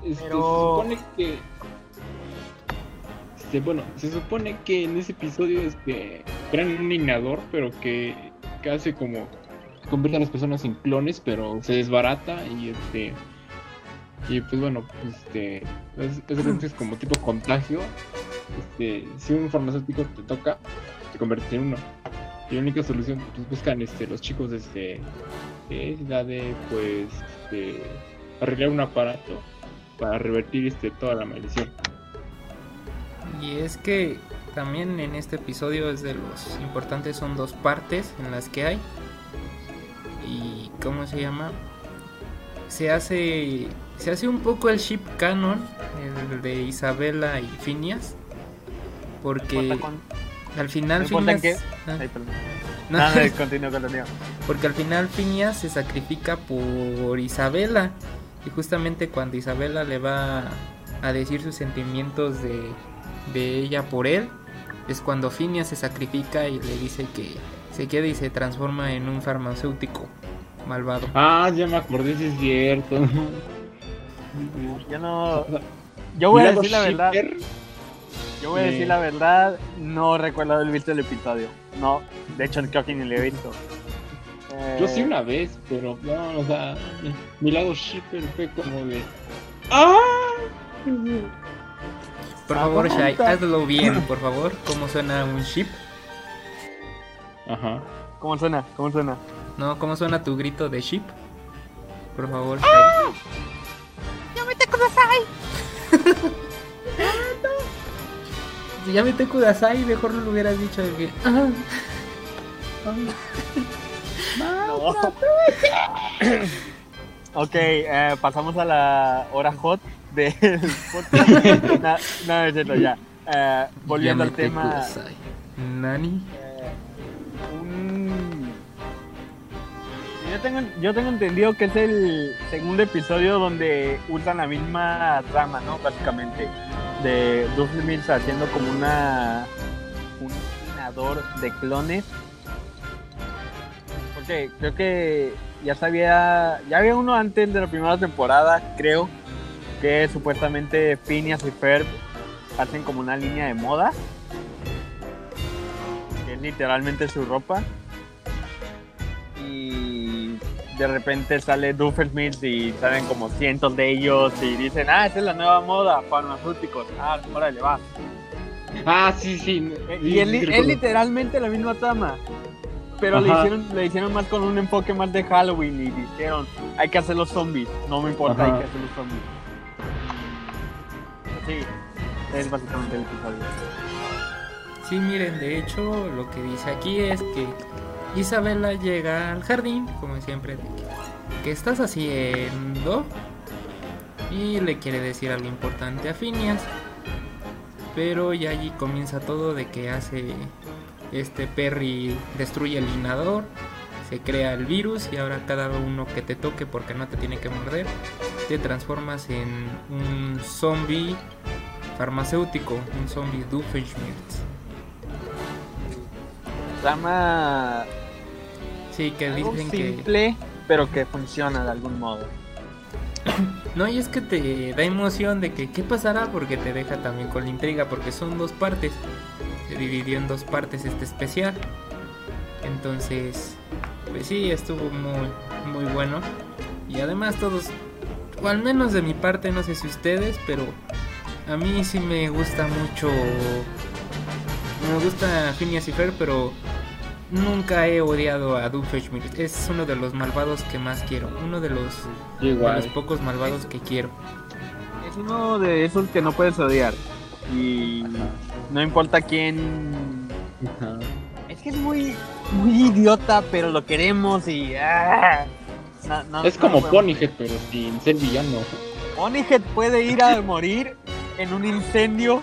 [SPEAKER 3] Este,
[SPEAKER 2] Pero-
[SPEAKER 3] Se supone que. Este, bueno, se supone que en ese episodio este, crean un inador, pero que, que hace como. convierte a las personas en clones, pero se desbarata y este. Y pues bueno, pues, este. Es, es, es como tipo contagio. Este, si un farmacéutico te toca, te convierte en uno. Y la única solución, pues buscan este, los chicos este, es la de pues este, arreglar un aparato para revertir este toda la maldición.
[SPEAKER 5] Y es que también en este episodio es de los importantes, son dos partes en las que hay. Y ¿cómo se llama? Se hace se hace un poco el ship canon, el de Isabela y Phineas, porque
[SPEAKER 2] con-
[SPEAKER 5] al final Phineas- ah,
[SPEAKER 2] Ay, perdón.
[SPEAKER 5] no,
[SPEAKER 2] Nada, continúo, continúo.
[SPEAKER 5] porque al final Phineas se sacrifica por Isabela y justamente cuando Isabela le va a decir sus sentimientos de, de ella por él es cuando Phineas se sacrifica y le dice que se queda y se transforma en un farmacéutico malvado.
[SPEAKER 3] Ah, ya me acordé, sí es cierto.
[SPEAKER 2] Yo no. Yo voy a decir la verdad. Yo voy a decir
[SPEAKER 3] Eh.
[SPEAKER 2] la verdad. No recuerdo haber visto el episodio. No, de hecho creo que ni lo he visto.
[SPEAKER 3] Yo
[SPEAKER 2] Eh,
[SPEAKER 3] sí una vez, pero no, o sea, mi lado shipper fue como de. ¡Ah!
[SPEAKER 5] Por
[SPEAKER 2] Ah,
[SPEAKER 5] favor, Shai, hazlo bien, por favor. ¿Cómo suena un ship?
[SPEAKER 3] Ajá.
[SPEAKER 2] ¿Cómo suena? ¿Cómo suena?
[SPEAKER 5] No, ¿cómo suena tu grito de ship? Por favor, Shai. Si ya mete Kudasai, mejor no lo hubieras dicho de que.
[SPEAKER 2] No. ok, eh, pasamos a la hora hot del podcast. no, no, cierto, ya. Eh, volviendo al tema.
[SPEAKER 5] Nani.
[SPEAKER 2] eh, un- Yo tengo, yo tengo entendido que es el segundo episodio donde usan la misma trama, ¿no? Básicamente. De Duffer Mills haciendo como una. Un de clones. Creo que ya sabía. Ya había uno antes de la primera temporada, creo. Que supuestamente Phineas y Ferb hacen como una línea de moda. Que es literalmente su ropa. Y de repente sale Doofenshmirtz y salen como cientos de ellos y dicen, ah, esa es la nueva moda, farmacéuticos. Ah, órale, va.
[SPEAKER 3] Ah, sí, sí.
[SPEAKER 2] Y es, literalmente la misma trama. Pero le hicieron, le hicieron más con un enfoque más de Halloween y dijeron, hay que hacer los zombies. No me importa,
[SPEAKER 3] Ajá.
[SPEAKER 2] hay que hacer los zombies. Sí, es básicamente el episodio.
[SPEAKER 5] Sí, miren, de hecho, lo que dice aquí es que Isabela llega al jardín, como siempre, ¿qué estás haciendo? Y le quiere decir algo importante a Phineas. Pero ya allí comienza todo de que hace este Perry destruye el inador, se crea el virus y ahora cada uno que te toque porque no te tiene que morder, te transformas en un zombie farmacéutico, un zombie Doofenshmirtz.
[SPEAKER 2] Trama
[SPEAKER 5] Sí, que
[SPEAKER 2] algo
[SPEAKER 5] dicen que...
[SPEAKER 2] simple, pero que funciona de algún modo.
[SPEAKER 5] No, y es que te da emoción de que qué pasará porque te deja también con la intriga porque son dos partes. Dividió en dos partes este especial. Entonces, pues sí, estuvo muy, muy bueno. Y además todos, o al menos de mi parte, no sé si ustedes, pero a mí sí me gusta mucho... Me gusta Phineas y Fer, pero nunca he odiado a Doofenshmirtz. Es uno de los malvados que más quiero. Uno de los de los pocos malvados que quiero.
[SPEAKER 2] Es uno de esos que no puedes odiar. Y no importa quién.
[SPEAKER 3] Ajá.
[SPEAKER 2] Es que es muy, muy idiota, pero lo queremos y. ah. No- no-
[SPEAKER 3] Es como Ponyhead, pero sin ser villano.
[SPEAKER 2] Ponyhead puede ir a morir en un incendio.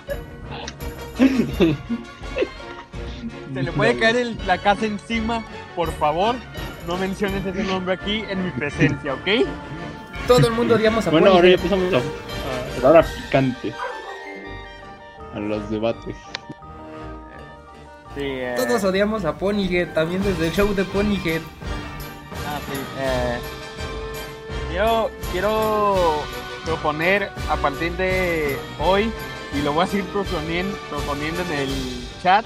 [SPEAKER 2] Se le puede caer el- la casa encima. Por favor, no menciones ese nombre aquí en mi presencia, ¿ok?
[SPEAKER 5] Todo el mundo odiamos a
[SPEAKER 3] Bueno, ahora ya
[SPEAKER 5] Ponyhead.
[SPEAKER 3] pasamos a, a la hora picante. A los debates.
[SPEAKER 2] Sí, eh,
[SPEAKER 5] Todos odiamos a Ponyhead, también desde el show de Ponyhead.
[SPEAKER 2] Ah, sí. eh, quiero, quiero proponer a partir de hoy, y lo voy a seguir proponiendo, proponiendo en el chat,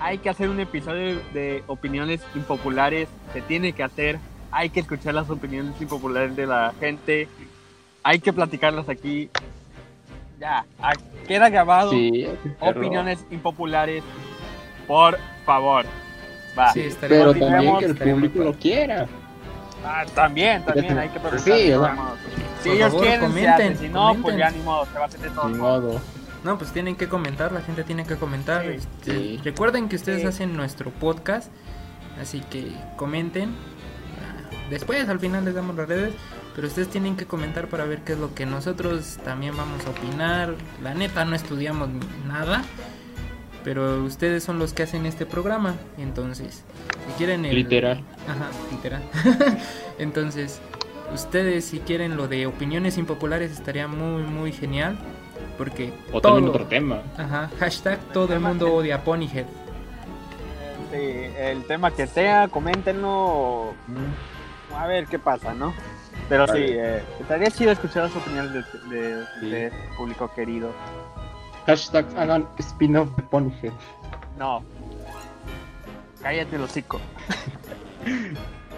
[SPEAKER 2] hay que hacer un episodio de opiniones impopulares, se tiene que hacer, hay que escuchar las opiniones impopulares de la gente, hay que platicarlas aquí. Ya, queda grabado
[SPEAKER 3] Sí,
[SPEAKER 2] opiniones impopulares, por favor. Va.
[SPEAKER 5] Sí,
[SPEAKER 3] Pero también que el público lo quiera.
[SPEAKER 2] Ah, también, también hay que aprovechar.
[SPEAKER 3] sí.
[SPEAKER 2] Si
[SPEAKER 5] Por
[SPEAKER 2] ellos
[SPEAKER 5] favor,
[SPEAKER 2] quieren, se
[SPEAKER 5] comenten.
[SPEAKER 2] Si no, pues ya ni modo, se va a hacer de todo.
[SPEAKER 3] Ni modo.
[SPEAKER 5] No, pues tienen que comentar, la gente tiene que comentar.
[SPEAKER 2] Sí.
[SPEAKER 5] Este,
[SPEAKER 3] Sí.
[SPEAKER 5] Recuerden que ustedes
[SPEAKER 2] Sí.
[SPEAKER 5] hacen nuestro podcast, así que comenten. Ah, Después, al final les damos las redes, pero ustedes tienen que comentar para ver qué es lo que nosotros también vamos a opinar. La neta, no estudiamos nada, pero ustedes son los que hacen este programa. Entonces, si quieren el...
[SPEAKER 3] Literal.
[SPEAKER 5] Ajá, literal. Entonces, ustedes si quieren lo de opiniones impopulares estaría muy, muy genial. Porque
[SPEAKER 3] O también
[SPEAKER 5] todo-
[SPEAKER 3] otro tema.
[SPEAKER 5] Ajá, hashtag todo el mundo odia a Ponyhead.
[SPEAKER 2] Sí, el tema que sea, coméntenlo. A ver qué pasa, ¿no? Pero sí,
[SPEAKER 3] Vale.
[SPEAKER 2] eh, estaría chido escuchar las opiniones de, de,
[SPEAKER 3] Sí.
[SPEAKER 2] de público querido.
[SPEAKER 3] Hashtag hagan spin-off de Ponyhead.
[SPEAKER 2] No. Cállate el hocico.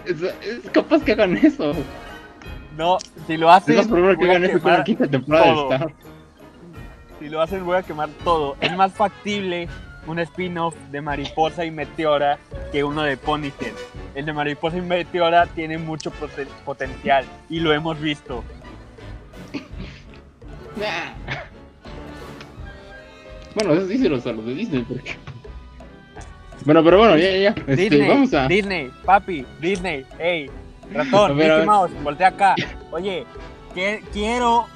[SPEAKER 3] Es, es capaz que hagan eso.
[SPEAKER 2] No, si lo hacen.
[SPEAKER 3] Es más probable que hagan eso con la quinta temporada de Star.
[SPEAKER 2] Si lo hacen, voy a quemar todo. Es más factible un spin-off de Mariposa y Meteora que uno de Ponyhead. El de Mariposa y Meteora tiene mucho poten- potencial y lo hemos visto.
[SPEAKER 3] Bueno, eso díselos a los de Disney. Porque... Bueno, pero bueno, ya, ya. Este,
[SPEAKER 2] Disney,
[SPEAKER 3] vamos a.
[SPEAKER 2] Disney, papi, Disney, hey, ratón,
[SPEAKER 3] a
[SPEAKER 2] Mickey. Mouse, voltea acá. Oye, que- quiero,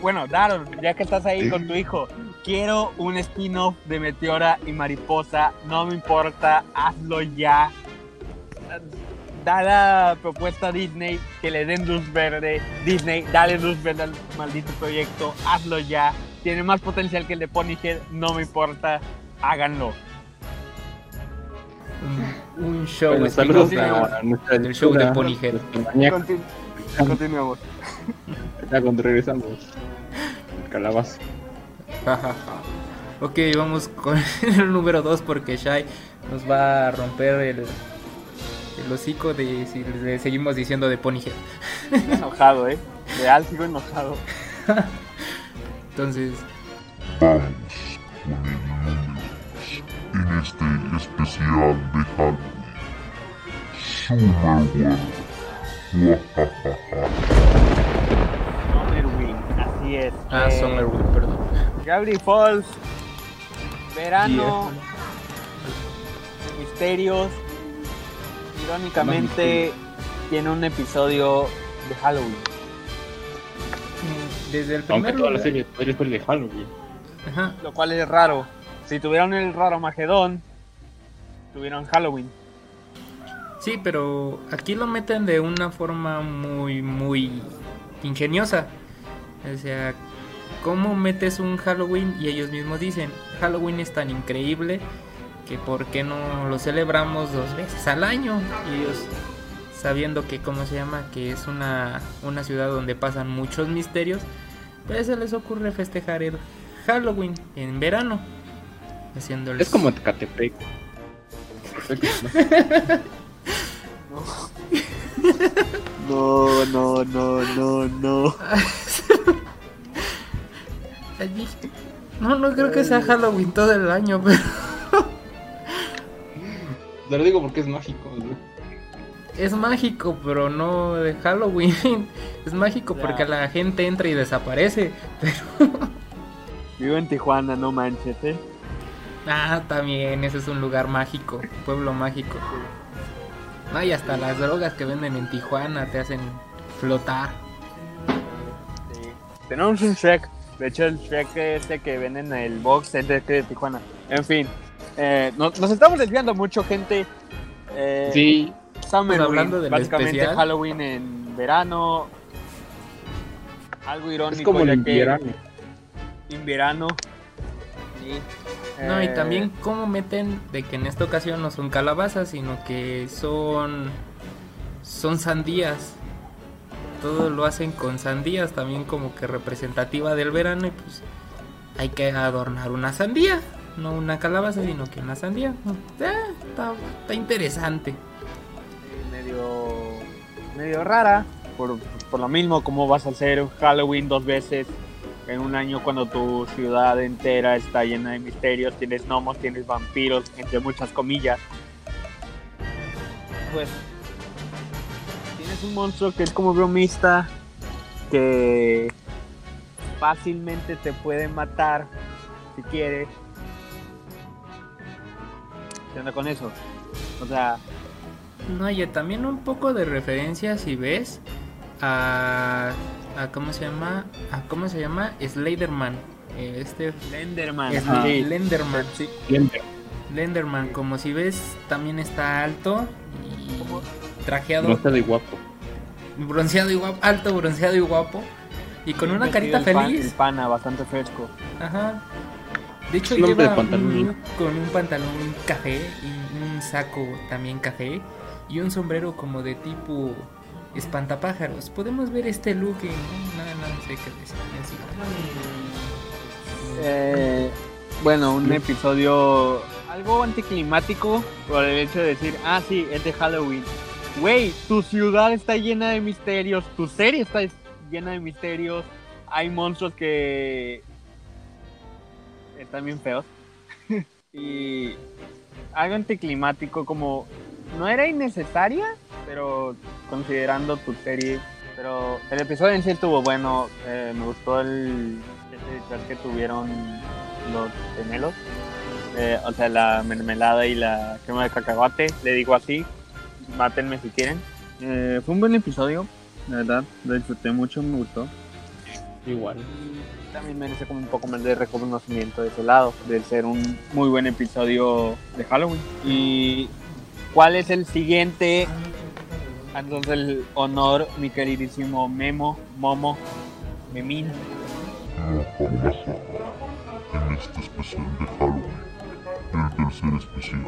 [SPEAKER 2] bueno, Daron, ya que estás ahí con tu hijo, quiero un spin-off de Meteora y Mariposa, no me importa, hazlo ya. Da la propuesta a Disney que le den luz verde. Disney, dale luz verde al maldito proyecto, hazlo ya. Tiene más potencial que el de Ponyhead, no me importa, háganlo.
[SPEAKER 5] Un, un show
[SPEAKER 3] Bueno, saludos a
[SPEAKER 5] show de Ponyhead.
[SPEAKER 2] Continu- continuamos.
[SPEAKER 3] Ya cuando regresamos. Calabazo.
[SPEAKER 5] ok, vamos con el número 2 porque Shai nos va a romper el, el hocico de si le seguimos diciendo de Ponyhead.
[SPEAKER 2] enojado, eh. Real, sigo enojado.
[SPEAKER 5] Entonces,
[SPEAKER 1] Vamos con el número dos en este especial de Halloween. Summer World.
[SPEAKER 2] Summerwing, así es.
[SPEAKER 5] ah,
[SPEAKER 2] Eh,
[SPEAKER 5] Summerwood, perdón.
[SPEAKER 2] Gravity Falls, verano, misterios. Irónicamente, tiene un episodio de Halloween.
[SPEAKER 5] Mm, Desde el
[SPEAKER 3] Aunque
[SPEAKER 5] primer
[SPEAKER 3] toda la serie ser de Halloween.
[SPEAKER 5] Ajá,
[SPEAKER 2] Lo cual es raro. Si tuvieron el raro Magedón, tuvieron Halloween.
[SPEAKER 5] Sí, pero aquí lo meten de una forma muy, muy ingeniosa. O sea, ¿cómo metes un Halloween? Y ellos mismos dicen, Halloween es tan increíble que ¿por qué no lo celebramos dos veces al año? Y ellos, sabiendo que, ¿cómo se llama? Que es una, una ciudad donde pasan muchos misterios, pues se les ocurre festejar el Halloween en verano. Haciéndoles...
[SPEAKER 3] Es como Catepec. ¿no?
[SPEAKER 2] No, no, no, no, no.
[SPEAKER 5] Allí. No, no creo que sea Halloween todo el año, pero
[SPEAKER 3] Te lo digo porque es mágico. ¿no?
[SPEAKER 5] es mágico, pero no de Halloween. Es mágico
[SPEAKER 2] Ya.
[SPEAKER 5] porque la gente entra y desaparece.
[SPEAKER 2] Vivo en Tijuana, no manches, eh.
[SPEAKER 5] Ah, también, ese es un lugar mágico, pueblo mágico. No, y hasta las drogas que venden en Tijuana te hacen flotar.
[SPEAKER 2] Sí. Tenemos un Shrek. De hecho, el Shrek este que venden en el box es de, aquí de Tijuana. En fin, eh, nos, nos estamos desviando mucho, gente. Eh,
[SPEAKER 3] Sí,
[SPEAKER 2] Summer
[SPEAKER 5] Pues hablando del
[SPEAKER 2] básicamente
[SPEAKER 5] especial.
[SPEAKER 2] Halloween en verano. Algo irónico
[SPEAKER 3] es como el
[SPEAKER 2] que
[SPEAKER 3] invierno.
[SPEAKER 2] en verano. Sí.
[SPEAKER 5] No, y
[SPEAKER 2] Eh,
[SPEAKER 5] también cómo meten de que en esta ocasión no son calabazas, sino que son son sandías. Todo lo hacen con sandías, también como que representativa del verano y pues hay que adornar una sandía, no una calabaza, sino que una sandía. Eh, está, está interesante.
[SPEAKER 2] medio medio rara por, por lo mismo como vas a hacer Halloween dos veces en un año cuando tu ciudad entera está llena de misterios tienes gnomos tienes vampiros entre muchas comillas pues un monstruo que es como bromista que fácilmente te puede matar si quieres ¿qué onda con eso? o sea
[SPEAKER 5] No, y también un poco de referencia si ves a, a ¿cómo se llama? A cómo se llama? Slenderman. Este
[SPEAKER 2] Lenderman
[SPEAKER 5] es
[SPEAKER 2] ajá. Sí.
[SPEAKER 5] Lenderman.
[SPEAKER 3] Siempre.
[SPEAKER 5] Lenderman, como si ves, también está alto y trajeado,
[SPEAKER 3] No está de guapo.
[SPEAKER 5] Bronceado y guapo, alto, bronceado y guapo. Y con una carita
[SPEAKER 2] el pan-
[SPEAKER 5] feliz.
[SPEAKER 2] el pana, bastante fresco.
[SPEAKER 5] Ajá. De hecho, lleva
[SPEAKER 3] de pantalón.
[SPEAKER 5] un con un pantalón café y un saco también café y un sombrero como de tipo espantapájaros. Podemos ver este look en... No, no sé qué decir. decir.
[SPEAKER 2] Eh, bueno, un episodio algo anticlimático por el hecho de decir, ah, sí, es de Halloween. Güey, tu ciudad está llena de misterios, tu serie está llena de misterios, hay monstruos que están bien feos. y algo anticlimático como no era innecesaria, pero considerando tu serie. Pero el episodio en sí estuvo bueno, eh, me gustó el ritual que tuvieron los gemelos. Eh, o sea, la mermelada y la crema de cacahuate, le digo así. Mátenme si quieren. Eh, fue un buen episodio, la verdad. Lo disfruté mucho, me gustó.
[SPEAKER 3] igual.
[SPEAKER 2] También merece como un poco más de reconocimiento de ese lado, de ser un muy buen episodio de Halloween. ¿Y cuál es el siguiente? Entonces el honor, mi queridísimo Memo, Momo, Memín.
[SPEAKER 1] En este especial de Halloween, el tercer especial,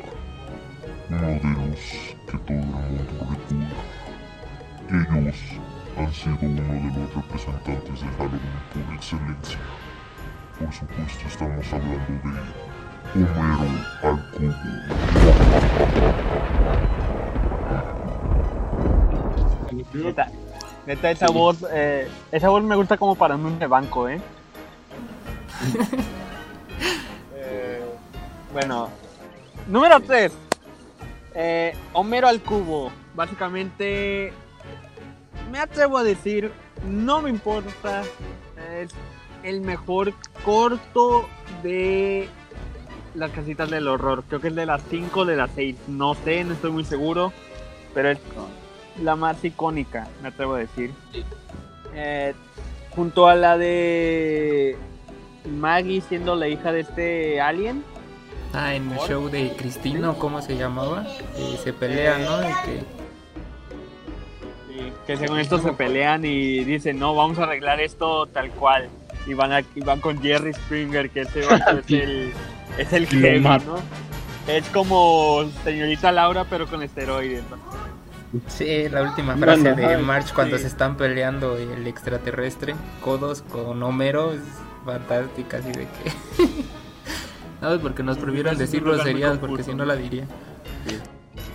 [SPEAKER 1] uno de los que todo el mundo recuerda. Ellos han sido uno de los representantes de Halloween por excelencia. Por supuesto estamos hablando de Homero al cubo.
[SPEAKER 2] Neta, neta esa voz, eh, esa voz me gusta como para un de banco, ¿eh? Eh, bueno, número 3. Eh, Homero al cubo. Básicamente, me atrevo a decir, no me importa. Es el mejor corto de las casitas del horror. Creo que es de las 5 de las 6. No sé, no estoy muy seguro. Pero es la más icónica, me atrevo a decir. Eh, junto a la de Maggie siendo la hija de este alien.
[SPEAKER 5] Ah, en el show de Cristino, ¿cómo se llamaba? Se pelea, ¿no? Y que...
[SPEAKER 2] Sí, que según esto se pelean y dicen, no, vamos a arreglar esto tal cual. Y van, a- y van con Jerry Springer, que ese es el, es el jefe. ¿no? Es como señorita Laura, pero con esteroides. ¿no?
[SPEAKER 5] Sí, la última
[SPEAKER 3] Bueno,
[SPEAKER 5] frase de March cuando
[SPEAKER 2] sí.
[SPEAKER 5] se están peleando el extraterrestre, codos con Homero, es fantástica, así de que... no, porque nos prohibieron decir groserías, porque si no la diría.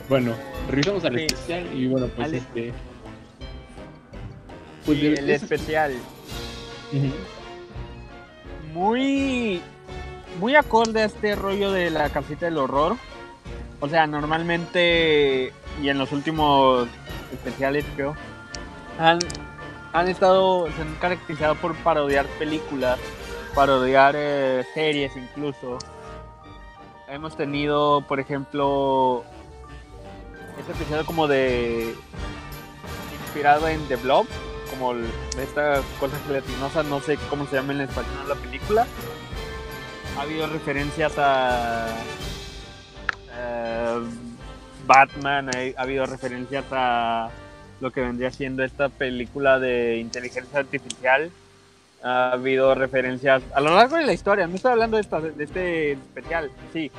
[SPEAKER 3] Bueno, regresamos al
[SPEAKER 2] Sí.
[SPEAKER 3] especial y bueno, pues este. Pues de-
[SPEAKER 2] el especial, muy muy acorde a este rollo de la casita del horror. O sea, normalmente y en los últimos especiales creo han, han estado se han caracterizado por parodiar películas, parodiar eh, series incluso. Hemos tenido, por ejemplo, este episodio como de inspirado en The Blob, como esta cosa gelatinosa, no sé cómo se llama en español la película. Ha habido referencias a eh, Batman, ha habido referencias a lo que vendría siendo esta película de inteligencia artificial. Ha habido referencias a lo largo de la historia, no estoy hablando de, esta- de este especial, sí.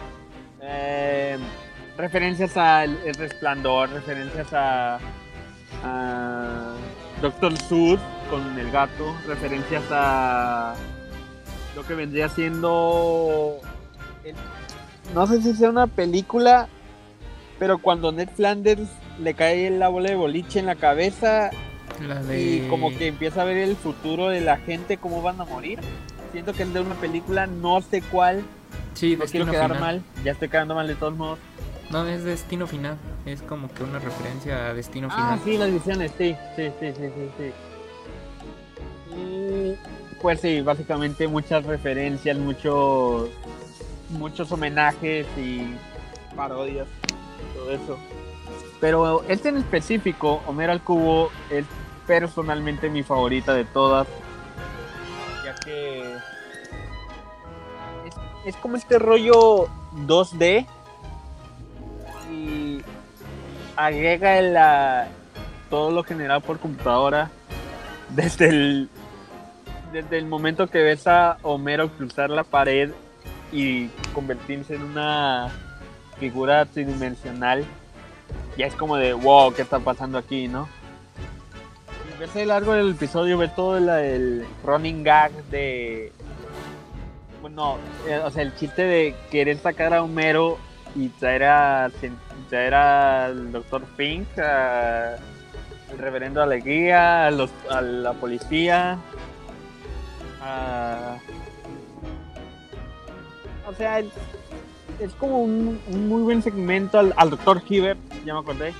[SPEAKER 2] Eh, referencias al El Resplandor, referencias a, a Doctor Seuss con el gato, referencias a lo que vendría siendo no sé si sea una película pero cuando Ned Flanders le cae la bola de boliche en la cabeza
[SPEAKER 5] La de...
[SPEAKER 2] y como que empieza a ver el futuro de la gente cómo van a morir siento que es de una película no sé cuál
[SPEAKER 5] Sí,
[SPEAKER 2] no quiero quedar
[SPEAKER 5] Final.
[SPEAKER 2] mal ya estoy quedando mal de todos modos
[SPEAKER 5] No, es Destino Final. Es como que una referencia a Destino
[SPEAKER 2] Ah,
[SPEAKER 5] Final.
[SPEAKER 2] sí, las visiones, sí, sí, sí, sí, sí, sí. Y, pues sí, básicamente muchas referencias, muchos, muchos homenajes y parodias, todo eso. Pero este en específico, Homero al Cubo, es personalmente mi favorita de todas, ya que es, como este rollo 2D y agrega la, todo lo generado por computadora desde el desde el momento que ves a Homero cruzar la pared y convertirse en una figura tridimensional ya es como de wow qué está pasando aquí no lo largo del episodio ves todo la- el running gag de bueno eh, o sea el chiste de querer sacar a Homero y traer a traer al doctor Fink a- al reverendo Alegría a los a la policía o sea el- es como un, un muy buen segmento al, al doctor Hibbert ya me acordé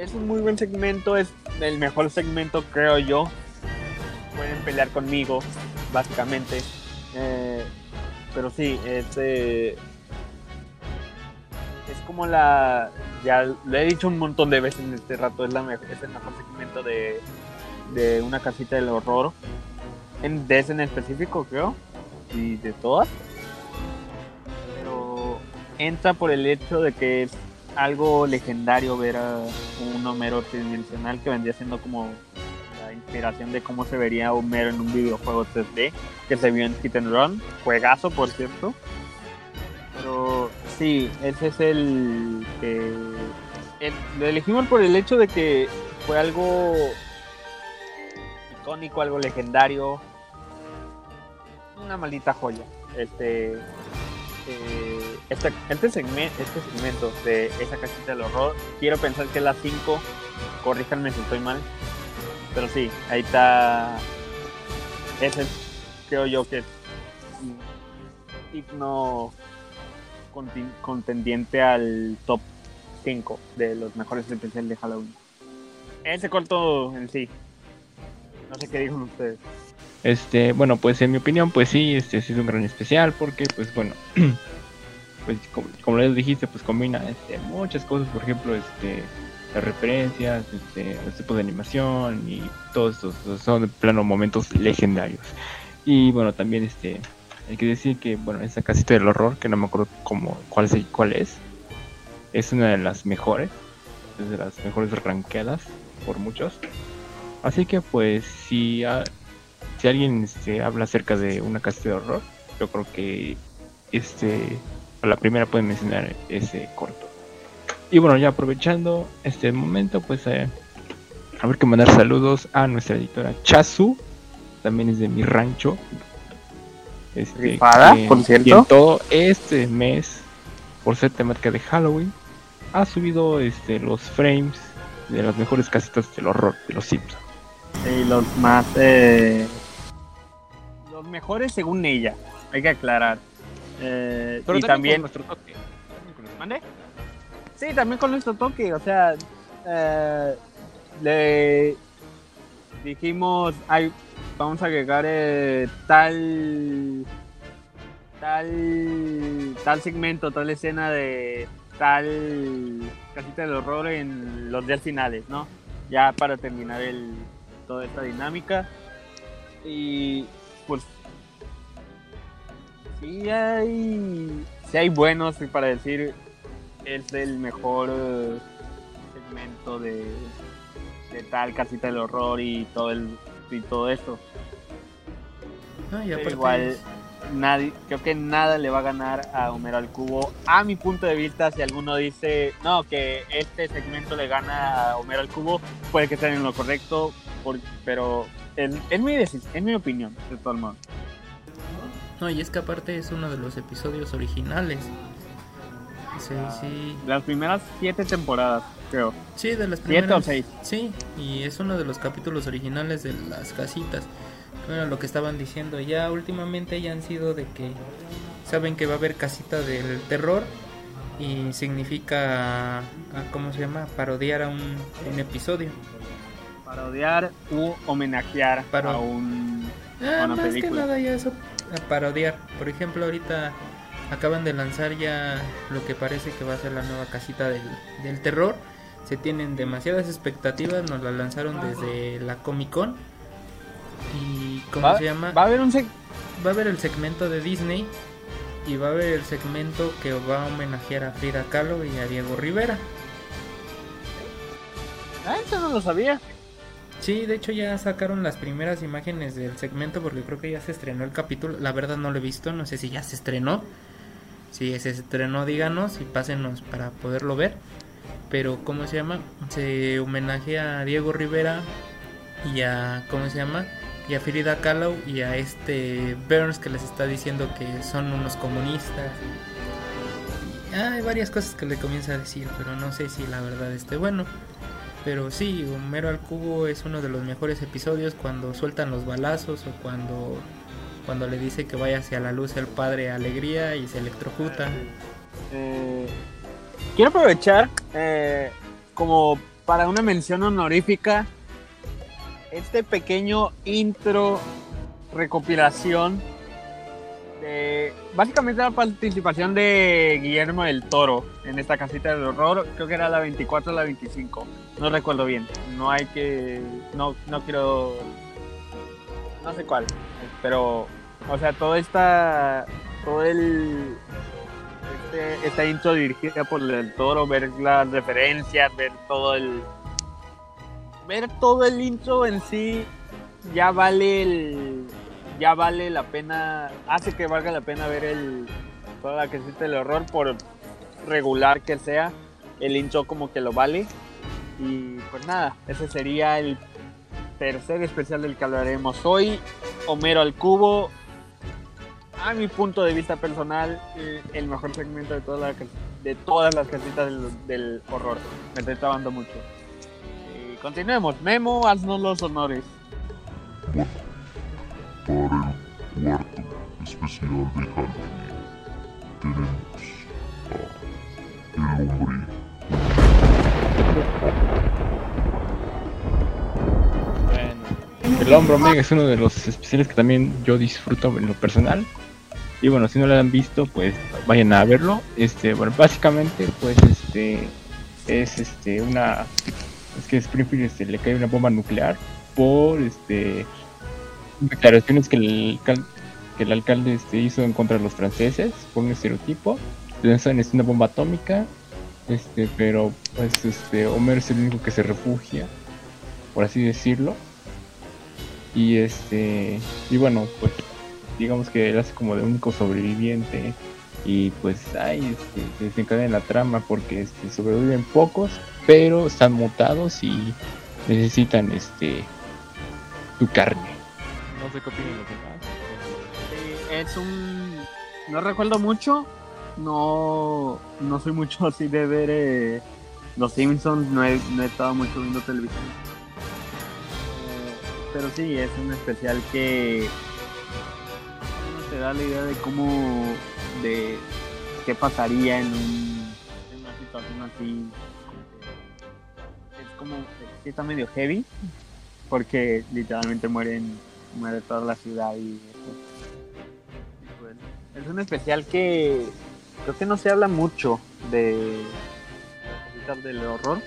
[SPEAKER 2] es un muy buen segmento es el mejor segmento creo yo. Pueden pelear conmigo básicamente. Eh, pero sí es eh, es como la ya lo he dicho un montón de veces en este rato es el mejor segmento de, de una casita del horror. En, de ese en específico, creo, y de todas. Pero entra por el hecho de que es algo legendario ver a un Homero tridimensional que vendría siendo como la inspiración de cómo se vería Homero en un videojuego 3D que se vio en Hit Run. Juegazo, por cierto. Pero sí, ese es el que. lo elegimos por el hecho de que fue algo icónico, algo legendario. Una maldita joya. Este. Eh, este, este, segmento, este segmento de esa cajita del horror, quiero pensar que es la 5. Corríjanme si estoy mal. Pero sí, ahí está. Ese creo yo que es digno contendiente al top 5 de los mejores especiales de Halloween. Ese corto en sí. No sé qué dijeron ustedes.
[SPEAKER 3] Este, bueno, pues en mi opinión, pues sí, este, es un gran especial porque, pues bueno, pues como, les dijiste, pues combina este, muchas cosas, por ejemplo, este, las referencias, este, los tipos de animación y todos estos son de plano momentos legendarios. Y bueno, también este, hay que decir que, bueno, esa casita del horror, que no me acuerdo cómo, cuál, es, cuál es, es una de las mejores, es de las mejores ranqueadas por muchos. Así que pues si, si alguien este, habla acerca de una casita de horror, yo creo que este a la primera pueden mencionar ese corto. Y bueno, ya aprovechando este momento, pues eh, a ver que mandar saludos a nuestra editora Chasu, también es de mi rancho.
[SPEAKER 2] Este, por cierto.
[SPEAKER 3] todo este mes, por ser temática de Halloween, ha subido este, los frames de las mejores casitas del horror de los Simpsons.
[SPEAKER 2] Y los más. Eh, los mejores según ella, hay que aclarar. Eh, y también. Con nuestro toque. ¿Mande? Sí, también con nuestro toque. O sea, eh, le dijimos, hay, vamos a agregar eh, tal tal tal segmento, tal escena de tal casita del horror en los días finales, ¿no? Ya para terminar el, toda esta dinámica. Y pues sí hay, sí hay buenos para decir es el mejor eh, segmento de, de tal casita del horror y todo el y todo esto. igual nadie, creo que nada le va a ganar a Homero al Cubo. A mi punto de vista, si alguno dice no que este segmento le gana a Homero al Cubo, puede que esté en lo correcto, pero es, mi es mi opinión, de todo el mundo.
[SPEAKER 5] No, y es que aparte es uno de los episodios originales. Sí, sí.
[SPEAKER 2] Las primeras siete temporadas, creo.
[SPEAKER 5] Sí, de las
[SPEAKER 2] primeras. Siete o seis.
[SPEAKER 5] Sí, y es uno de los capítulos originales de las casitas. Bueno, lo que estaban diciendo. Ya últimamente ya han sido de que saben que va a haber casita del terror y significa, ¿cómo se llama? Parodiar a un, episodio.
[SPEAKER 2] Parodiar u homenajear a un,
[SPEAKER 5] ah, más que nada ya eso, a parodiar. Por ejemplo, ahorita acaban de lanzar ya lo que parece que va a ser la nueva casita del, del terror. Se tienen demasiadas expectativas, nos la lanzaron desde la Comic Con. Y ¿cómo se llama?
[SPEAKER 2] Va a haber un
[SPEAKER 5] va a haber el segmento de Disney y va a haber el segmento que va a homenajear a Frida Kahlo y a Diego Rivera.
[SPEAKER 2] Ah, eso no lo sabía.
[SPEAKER 5] Sí, de hecho ya sacaron las primeras imágenes del segmento porque creo que ya se estrenó el capítulo. La verdad no lo he visto, no sé si ya se estrenó. Si se estrenó, díganos y pásenos para poderlo ver. Pero, ¿cómo se llama? Se homenajea a Diego Rivera y a, ¿cómo se llama? Y a Frida Kahlo y a este Burns que les está diciendo que son unos comunistas. hay varias cosas que le comienza a decir, pero no sé si la verdad esté bueno. Pero sí, Homero al Cubo es uno de los mejores episodios cuando sueltan los balazos o cuando cuando le dice que vaya hacia la luz el padre alegría y se electrocuta.
[SPEAKER 2] Eh, quiero aprovechar eh, como para una mención honorífica este pequeño intro recopilación de básicamente la participación de Guillermo del Toro en esta casita del horror, creo que era la 24 o la 25, no recuerdo bien, no hay que, no, no quiero, no sé cuál, pero, o sea, todo esta, todo el, este, esta intro dirigida por el toro, ver las referencias, ver todo el, ver todo el intro en sí, ya vale el, ya vale la pena, hace que valga la pena ver el, toda la que existe el horror por regular que sea, el intro como que lo vale. Y pues nada, ese sería el tercer especial del que hablaremos hoy. Homero al cubo. A mi punto de vista personal, el mejor segmento de, todas las casitas del, horror. Me estoy trabando mucho. Y continuemos. Memo, haznos los honores.
[SPEAKER 1] Para el cuarto especial de Halloween tenemos a el hombre
[SPEAKER 3] El Hombro Omega es uno de los especiales que también yo disfruto en lo personal. Y bueno, si no lo han visto, pues vayan a verlo. Este, bueno, básicamente, pues este es este una es que Springfield este, le cae una bomba nuclear por este declaraciones que el, que el alcalde este, hizo en contra de los franceses por un estereotipo. Lanzan este, una bomba atómica, este, pero pues este Homer es el único que se refugia, por así decirlo y este, y bueno, pues digamos que él hace como de único sobreviviente. Y pues ahí este, se desencadena la trama porque este, sobreviven pocos, pero están mutados y necesitan este tu carne. No sé qué opinan los demás.
[SPEAKER 2] es un. No recuerdo mucho. No, no soy mucho así de ver eh, Los Simpsons. No he, no he estado mucho viendo televisión pero sí, es un especial que te da la idea de cómo, de qué pasaría en, una situación así. Es como, sí está medio heavy, porque literalmente mueren, muere toda la ciudad y pues, es un especial que creo que no se habla mucho de del horror,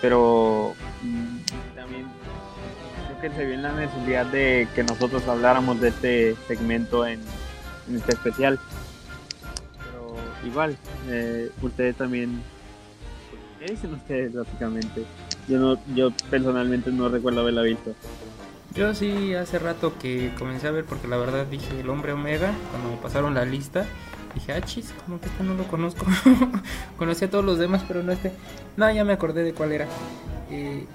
[SPEAKER 2] pero mm, también que se viene la necesidad de que nosotros habláramos de este segmento en, este especial. Pero igual, eh, ustedes también, ¿qué dicen ustedes básicamente? Yo no, yo personalmente no recuerdo haberla visto.
[SPEAKER 5] Yo sí hace rato que comencé a ver porque la verdad dije el hombre omega cuando me pasaron la lista dije ah chis como que este no lo conozco conocí a todos los demás pero no este no ya me acordé de cuál era eh,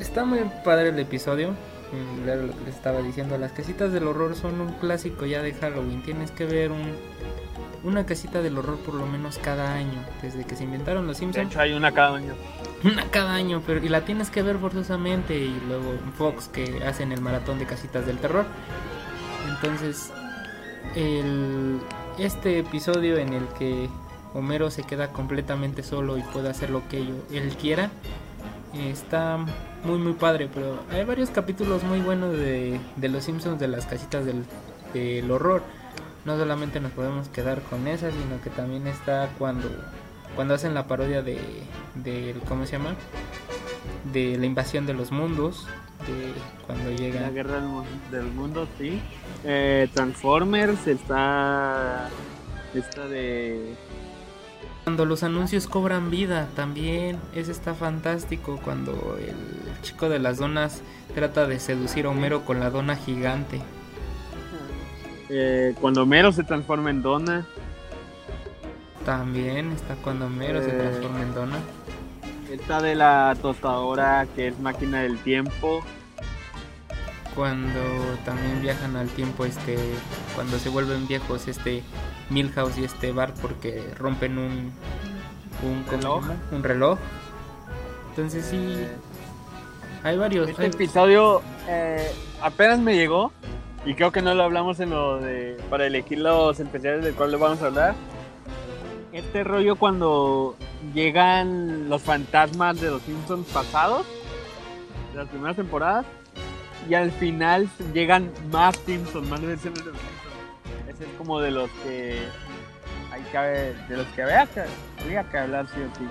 [SPEAKER 5] está muy padre el episodio. Mm, les estaba diciendo, las casitas del horror son un clásico ya de Halloween. Tienes que ver un, una casita del horror por lo menos cada año, desde que se inventaron los Simpsons.
[SPEAKER 2] De hecho, hay una cada año.
[SPEAKER 5] Una cada año, pero y la tienes que ver forzosamente. Y luego Fox que hacen el maratón de casitas del terror. Entonces, el, este episodio en el que Homero se queda completamente solo y puede hacer lo que él quiera, está muy muy padre, pero hay varios capítulos muy buenos de, de Los Simpsons de las casitas del, del, horror. No solamente nos podemos quedar con esa, sino que también está cuando cuando hacen la parodia de, de ¿cómo se llama? De la invasión de los mundos, de cuando llega
[SPEAKER 2] la guerra del, mundo, sí. Eh, Transformers está esta de
[SPEAKER 5] cuando los anuncios cobran vida también, ese está fantástico cuando el chico de las donas trata de seducir a Homero con la dona gigante.
[SPEAKER 2] Eh, cuando Homero se transforma en dona.
[SPEAKER 5] También está cuando Homero se eh, transforma en dona.
[SPEAKER 2] Esta de la tostadora que es máquina del tiempo.
[SPEAKER 5] Cuando también viajan al tiempo, este, cuando se vuelven viejos, este, Milhouse y este Bart porque rompen un un reloj, un reloj. Entonces sí hay varios.
[SPEAKER 2] Este episodio eh, apenas me llegó y creo que no lo hablamos en lo de para elegir los especiales del cual le vamos a hablar. Este rollo cuando llegan los fantasmas de los Simpsons pasados, de las primeras temporadas, y al final llegan más Simpsons, más de los Simpsons es como de los que hay que de los que había que, había que hablar sí o sí.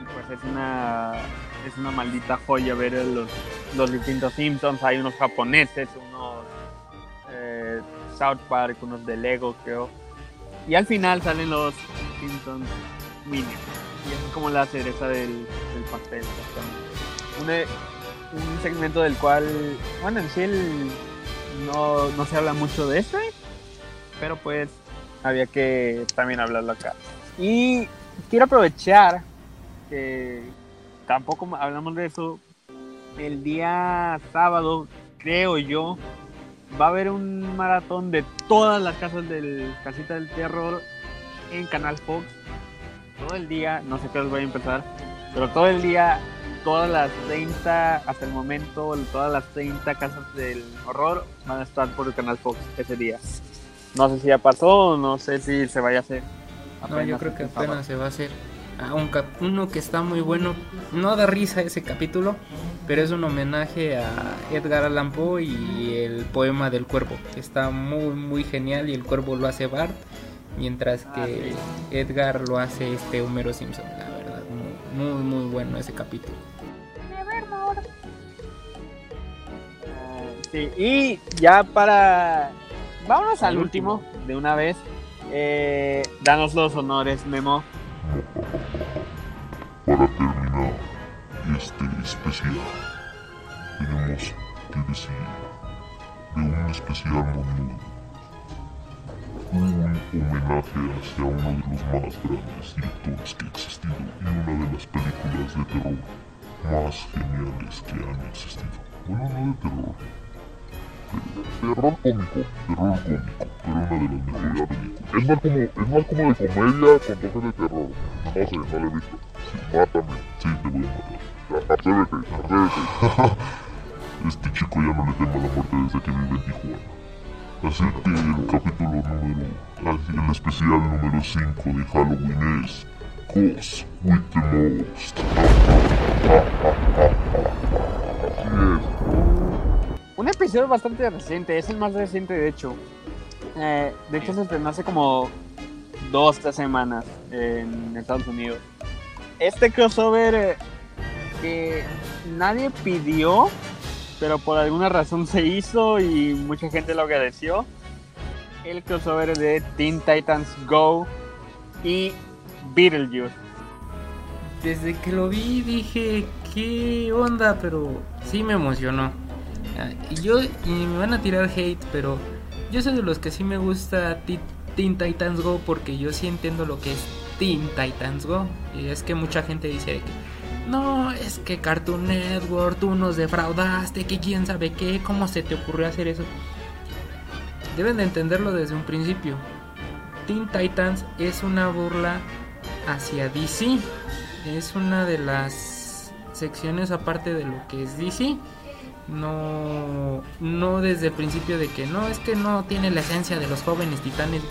[SPEAKER 2] Y pues es una es una maldita joya ver los, los distintos Simpsons, hay unos japoneses, unos South Park, unos de Lego, creo. Y al final salen los Simpsons Minions. Y es como la cereza del, del pastel, un, un, segmento del cual, bueno, en sí no, no se habla mucho de este, pero pues había que también hablarlo acá. Y quiero aprovechar que tampoco hablamos de eso. El día sábado, creo yo, va a haber un maratón de todas las casas del Casita del Terror en Canal Fox. Todo el día, no sé qué os voy a empezar, pero todo el día, todas las 30, hasta el momento, todas las 30 casas del horror van a estar por el Canal Fox ese día. No sé si ya pasó, no sé si se vaya a hacer.
[SPEAKER 5] no, yo creo que apenas se va a hacer. Ah, un uno que está muy bueno, no da risa ese capítulo, pero es un homenaje a Edgar Allan Poe y el poema del cuervo. Está muy, muy genial y el cuervo lo hace Bart, mientras que ah, Edgar lo hace este Homero Simpson, la verdad. Muy, muy, muy bueno ese capítulo.
[SPEAKER 2] Sí, y ya para Vámonos al último, de una vez. Eh, danos los honores, Memo.
[SPEAKER 1] Para terminar este especial, tenemos que decir de un especial monudo. Un homenaje hacia uno de los más grandes directores que ha existido y una de las películas de terror más geniales que han existido. Bueno, no de terror, terror cómico, terror cómico, pero una de las mejores películas. Es más como, es más como de comedia con toques de terror. No sé, no lo he visto. Sí, mátame, sí, te voy a matar. Atrévete, atrévete. este chico ya no le teme a la muerte desde que vive en Tijuana. Así que el capítulo número, el especial número 5 de Halloween es Ghost with the Most.
[SPEAKER 2] Episodio bastante reciente, es el más reciente de hecho. Eh, de hecho se estrenó hace como dos, tres semanas en Estados Unidos. Este crossover eh, que nadie pidió, pero por alguna razón se hizo y mucha gente lo agradeció. El crossover de Teen Titans Go y Beetlejuice.
[SPEAKER 5] Desde que lo vi dije, ¿qué onda? Pero sí me emocionó. Y yo, y me van a tirar hate, pero yo soy de los que sí me gusta Teen Titans Go porque yo sí entiendo lo que es Teen Titans Go. Y es que mucha gente dice que no, es que Cartoon Network, tú nos defraudaste, que quién sabe qué, cómo se te ocurrió hacer eso. Deben de entenderlo desde un principio. Teen Titans es una burla hacia DC. Es una de las secciones aparte de lo que es DC no no desde el principio de que no es que no tiene la esencia de los jóvenes titanes.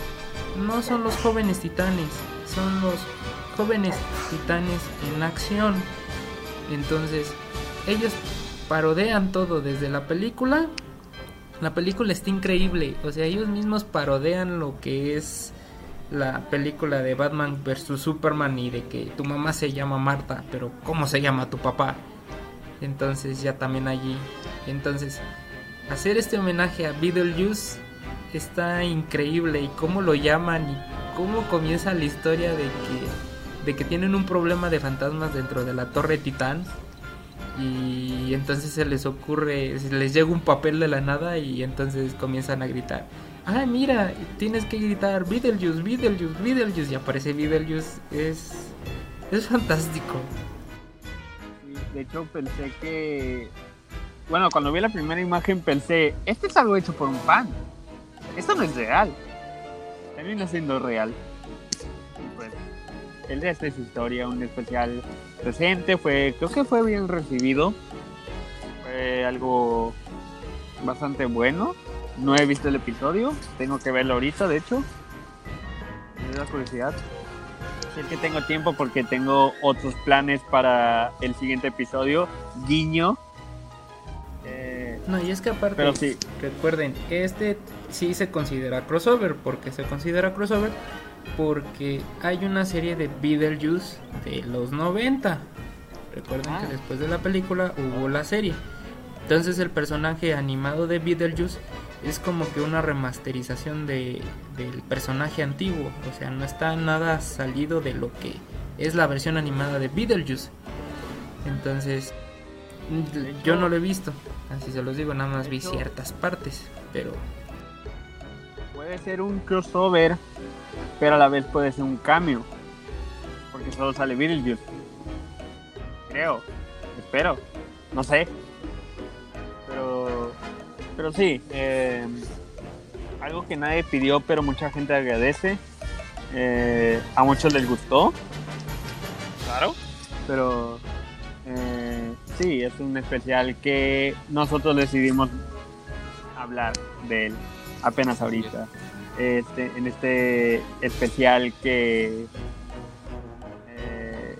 [SPEAKER 5] No son los jóvenes titanes son los jóvenes titanes en acción. Entonces ellos parodean todo desde la película. La película está increíble o sea ellos mismos parodean lo que es la película de Batman vs Superman y de que tu mamá se llama Marta pero cómo se llama tu papá entonces ya también allí. Entonces, hacer este homenaje a Beetlejuice está increíble y cómo lo llaman y cómo comienza la historia de que, de que tienen un problema de fantasmas dentro de la Torre Titán y entonces se les ocurre, se les llega un papel de la nada y entonces comienzan a gritar. Ah, mira, tienes que gritar Beetlejuice, Beetlejuice, Beetlejuice y aparece Beetlejuice. Es, es fantástico
[SPEAKER 2] de hecho pensé que, bueno, cuando vi la primera imagen pensé, este es algo hecho por un fan. Esto no es real. Termina siendo real. Y pues, el de esta es historia, un especial reciente, fue, creo que fue bien recibido. Fue algo bastante bueno. No he visto el episodio, tengo que verlo ahorita, de hecho. Me da curiosidad es que tengo tiempo porque tengo otros planes para el siguiente episodio. Guiño.
[SPEAKER 5] Eh, no, y es que aparte, pero sí. recuerden, este sí se considera crossover. porque se considera crossover? Porque hay una serie de Beetlejuice de los 90. Recuerden que ah. después de la película hubo la serie. Entonces el personaje animado de Beetlejuice es como que una remasterización de, del personaje antiguo. O sea, no está nada salido de lo que es la versión animada de Beetlejuice. Entonces, yo no lo he visto. Así se los digo, nada más vi ciertas partes. Pero
[SPEAKER 2] puede ser un crossover, pero a la vez puede ser un cambio. Porque solo sale Beetlejuice. Creo, espero, no sé. Pero, pero sí, eh, algo que nadie pidió, pero mucha gente agradece. Eh, a muchos les gustó.
[SPEAKER 4] Claro.
[SPEAKER 2] Pero eh, sí, es un especial que nosotros decidimos hablar de él apenas ahorita. Este, en este especial que, eh,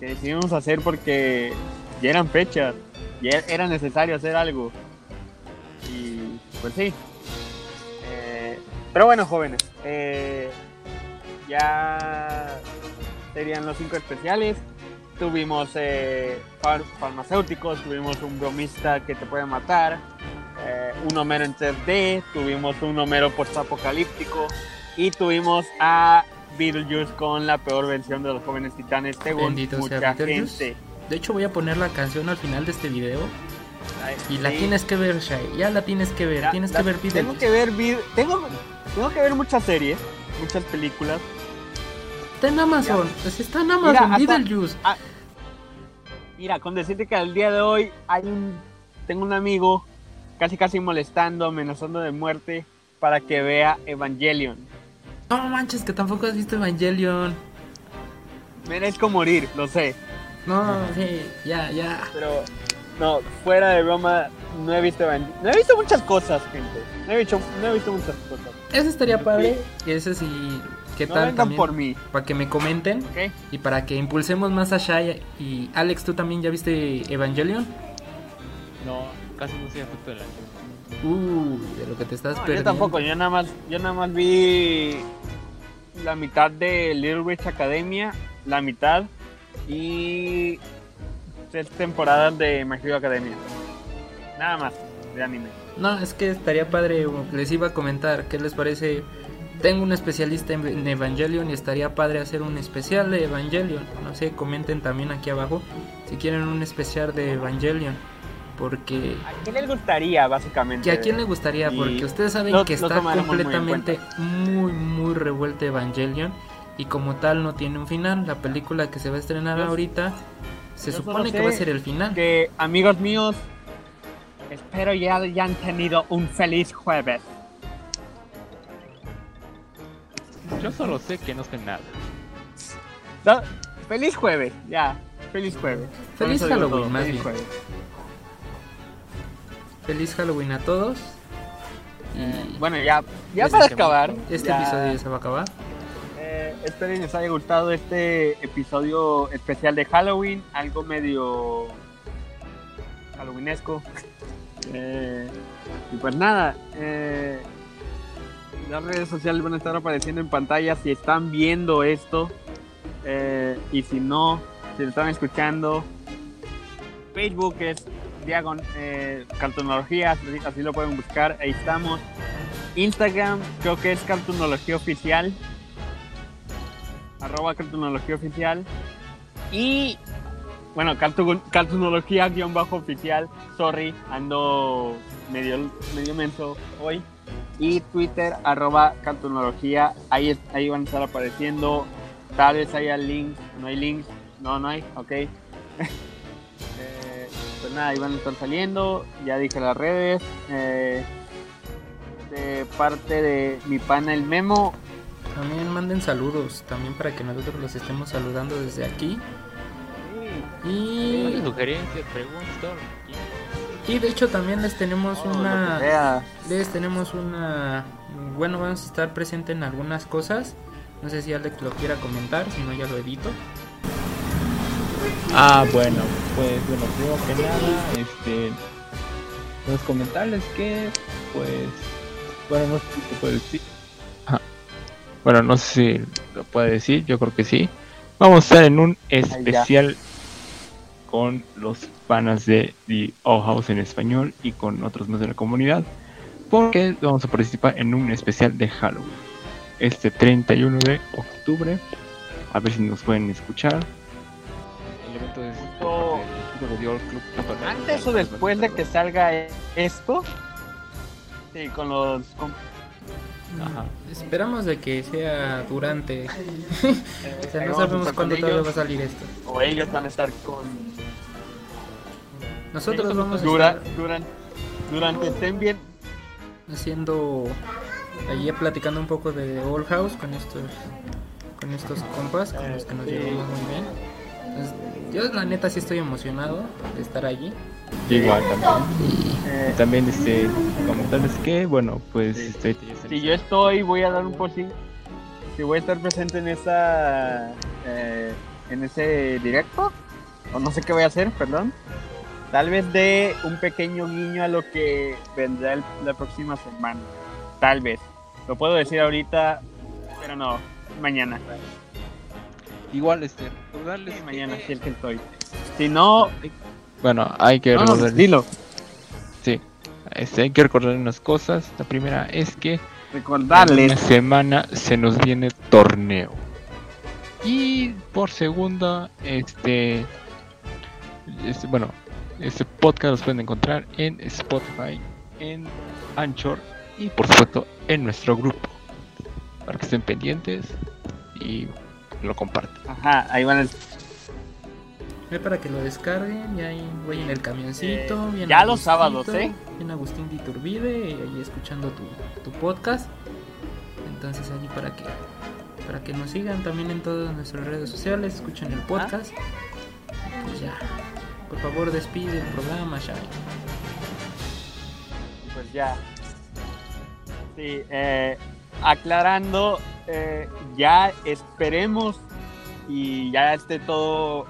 [SPEAKER 2] que decidimos hacer porque ya eran fechas, ya era necesario hacer algo. Pues sí. Eh, pero bueno, jóvenes, eh, ya serían los cinco especiales. Tuvimos farmacéuticos, tuvimos un bromista que te puede matar, eh, un Homero en 3D, tuvimos un Homero post-apocalíptico y tuvimos a Beetlejuice con la peor versión de los jóvenes titanes según mucha gente.
[SPEAKER 5] De hecho voy a poner la canción al final de este video. Y la tienes que ver, Shai. Ya la tienes que ver. tienes que ver.
[SPEAKER 2] Tengo que ver tengo, tengo que ver muchas series, muchas películas.
[SPEAKER 5] Está en Amazon. Pues está en Amazon, Beetlejuice.
[SPEAKER 2] mira, con decirte que al día de hoy hay un tengo un amigo casi casi molestando, amenazando de muerte para que vea Evangelion.
[SPEAKER 5] No manches, que tampoco has visto Evangelion.
[SPEAKER 2] Merezco morir, lo sé.
[SPEAKER 5] No, sí, ya, ya.
[SPEAKER 2] Pero, no, fuera de broma, no he visto Evangelion. No he visto muchas cosas, gente. No he visto, no he visto muchas cosas.
[SPEAKER 5] Ese estaría padre. Y ese sí. ¿Qué
[SPEAKER 2] no
[SPEAKER 5] tal?
[SPEAKER 2] También, por mí.
[SPEAKER 5] Para que me comenten. Y para que impulsemos más a Shai. Y Alex, ¿tú también ya viste Evangelion?
[SPEAKER 3] No, casi no sé de la
[SPEAKER 5] Uh, de lo que te estás perdiendo.
[SPEAKER 2] Yo tampoco, yo nada más, yo nada más vi la mitad de Little Witch Academia, la mitad y tres temporadas de My Hero Academia. Nada más de anime.
[SPEAKER 5] No, es que estaría padre, les iba a comentar, ¿qué les parece? Tengo un especialista en Evangelion y estaría padre hacer un especial de Evangelion. No sé, comenten también aquí abajo si quieren un especial de Evangelion porque...
[SPEAKER 2] ¿A quién le gustaría, básicamente?
[SPEAKER 5] ¿Que ¿A quién le gustaría? Porque ustedes saben que está completamente muy, muy, revuelto Evangelion y como tal no tiene un final. La película que se va a estrenar ahorita se supone que va a ser el final.
[SPEAKER 2] Que, amigos míos, espero ya hayan tenido un feliz jueves.
[SPEAKER 3] Yo solo sé que no sé nada.
[SPEAKER 2] feliz jueves, ya. Feliz jueves.
[SPEAKER 5] Feliz Halloween, más bien. Feliz Halloween a todos.
[SPEAKER 2] Y bueno, ya, ya para acabar.
[SPEAKER 5] Este episodio ya se va a acabar.
[SPEAKER 2] Eh, espero que les haya gustado este episodio especial de Halloween. Algo medio Halloweenesco. Eh, y pues nada, eh, las redes sociales van a estar apareciendo en pantalla si están viendo esto. y si no, si lo están escuchando, Facebook es Diagon eh, Cartonología, así, lo pueden buscar, ahí estamos. Instagram, creo que es Cartonología Oficial. Arroba Cartonología Oficial. Y bueno, Cartonología-oficial. Sorry, ando medio, medio menso hoy. Y Twitter, arroba Cartonología. Ahí, ahí van a estar apareciendo. Tal vez haya links, no hay links. No, no hay, ok. pues nada, ahí van a estar saliendo. Ya dije las redes. Eh, de parte de mi pana el Memo.
[SPEAKER 5] También manden saludos, también para que nosotros los estemos saludando desde aquí. Y
[SPEAKER 3] sugerencias, preguntas.
[SPEAKER 5] Y de hecho también les tenemos una les tenemos una bueno, vamos a estar presente en algunas cosas. No sé si Alex lo quiera comentar, si no ya lo edito.
[SPEAKER 3] Ah, bueno, pues bueno, primero que nada, este, los comentarles que, pues, bueno, no sé si se puede decir. Bueno, no sé si lo puede decir, yo creo que sí. Vamos a estar en un especial con los panas de The O House en español y con otros más de la comunidad. porque vamos a participar en un especial de Halloween. Este 31 de octubre. A ver si nos pueden escuchar. El evento es
[SPEAKER 2] Oh. Antes o después de que salga esto. Sí, con los.
[SPEAKER 3] Ajá.
[SPEAKER 5] Esperamos de que sea durante. o sea, no sabemos cuándo todavía
[SPEAKER 2] ellos,
[SPEAKER 5] va a salir esto.
[SPEAKER 2] O ellos van a estar con.
[SPEAKER 5] Nosotros vamos a
[SPEAKER 2] Dura,
[SPEAKER 5] estar
[SPEAKER 2] duran, durante estén bien.
[SPEAKER 5] haciendo allí platicando un poco de Old House con estos con estos compas con los que nos
[SPEAKER 2] Sí.
[SPEAKER 5] llevamos muy bien. Entonces, yo la neta sí estoy emocionado de estar allí.
[SPEAKER 3] Yo igual también.
[SPEAKER 2] eh,
[SPEAKER 3] Y también este comentarles que bueno pues este
[SPEAKER 2] si yo estoy, voy a dar un post Si voy a estar presente en esa. eh, en ese directo. O no sé qué voy a hacer, perdón. Tal vez dé un pequeño guiño a lo que vendrá el- la próxima semana. Tal vez. Lo puedo decir ahorita, pero no. Mañana.
[SPEAKER 3] Igual este recordarles
[SPEAKER 2] Sí,
[SPEAKER 3] que-
[SPEAKER 2] mañana, si es que estoy. Si no.
[SPEAKER 3] bueno hay que
[SPEAKER 2] No, no,
[SPEAKER 3] recordarles
[SPEAKER 2] dilo.
[SPEAKER 3] sí este, hay que recordar unas cosas la primera es que en una
[SPEAKER 2] Recordarles.
[SPEAKER 3] semana se nos viene torneo y por segunda este, este bueno este podcast los pueden encontrar en Spotify en Anchor y por supuesto en nuestro grupo para que estén pendientes y lo compartan
[SPEAKER 2] Ajá, ahí van a.
[SPEAKER 5] Es para que lo descarguen y ahí voy en el camioncito. bien
[SPEAKER 2] ya los sábados, ¿eh?
[SPEAKER 5] Bien Agustín de Iturbide y ahí escuchando tu, tu podcast. Entonces allí para que para que nos sigan también en todas nuestras redes sociales, escuchen el podcast. Pues ya, por favor despide el programa, Shai.
[SPEAKER 2] pues ya. Sí, eh, aclarando, eh, ya esperemos y ya esté todo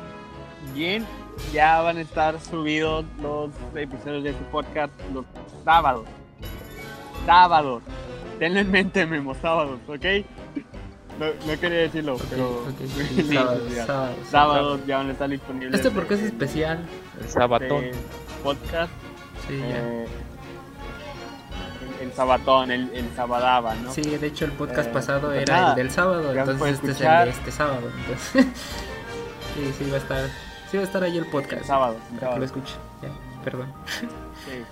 [SPEAKER 2] bien. Ya van a estar subidos los episodios de este podcast los sábados. Sábados. Tenlo en mente, Memo, sábados, ¿ok? No, no quería decirlo, pero
[SPEAKER 5] Ok, ok,
[SPEAKER 2] Sí,
[SPEAKER 5] sí, sábado,
[SPEAKER 2] ya.
[SPEAKER 5] sábado,
[SPEAKER 2] sábados ya van a estar disponibles.
[SPEAKER 5] Este porque es especial.
[SPEAKER 3] el sabatón
[SPEAKER 2] este podcast.
[SPEAKER 5] Sí, ya.
[SPEAKER 2] Eh, sabatón, el, el sabadaba, ¿no?
[SPEAKER 5] Sí, de hecho el podcast
[SPEAKER 2] Eh,
[SPEAKER 5] pasado
[SPEAKER 2] pues
[SPEAKER 5] era
[SPEAKER 2] nada,
[SPEAKER 5] el del sábado, entonces este
[SPEAKER 2] escuchar.
[SPEAKER 5] es el de este sábado. Entonces, sí, sí va a estar, sí va a estar ahí el podcast.
[SPEAKER 2] El sábado. el
[SPEAKER 5] Para que lo escuchen. Ya, perdón.
[SPEAKER 2] Sí.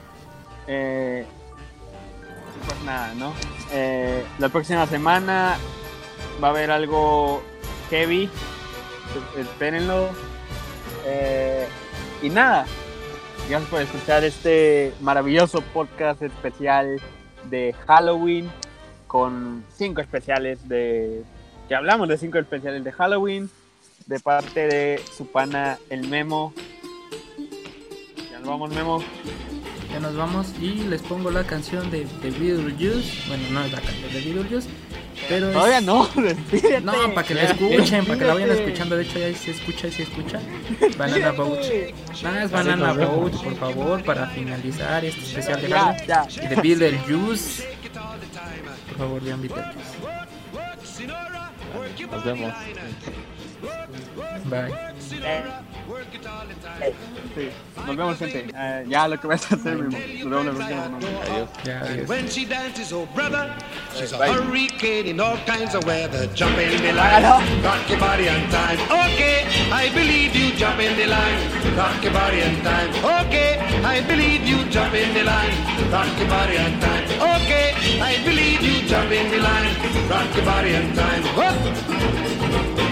[SPEAKER 2] Eh, pues nada, ¿no? Eh, la próxima semana va a haber algo heavy. Espérenlo. Eh, y nada. Gracias por escuchar este maravilloso podcast especial de Halloween. Con cinco especiales de. Que hablamos de cinco especiales de Halloween. De parte de su pana el Memo. Ya nos vamos, Memo.
[SPEAKER 5] Ya nos vamos y les pongo la canción de, de Beetlejuice. Bueno, no es la canción de Beetlejuice, pero es-
[SPEAKER 2] Todavía no, despídete.
[SPEAKER 5] No, para que la escuchen, para que la vayan escuchando. De hecho, ya se escucha y se escucha. Banana Boat. Nada, es Banana Boat, por favor, para finalizar este especial de
[SPEAKER 2] Ya,
[SPEAKER 5] Halloween.
[SPEAKER 2] ya.
[SPEAKER 5] Y de Beetlejuice. Por favor, vean Beetlejuice.
[SPEAKER 3] nos vemos
[SPEAKER 5] Bye.
[SPEAKER 2] Sí, nos vemos, gente. Eh, ya lo que vas a hacer, Memo. Nos vemos la próxima semana.
[SPEAKER 3] adiós
[SPEAKER 5] Ya, adiós.
[SPEAKER 6] When she dances, oh brother, she's a hurricane in all kinds of weather. Jump in the line, rock your body on time. Okay, I believe you. Jump in the line, rock your body on time. Okay, I believe you. Jump in the line, rock your body on time. Okay, I believe you. Jump in the line, rock your body on time. Whoop.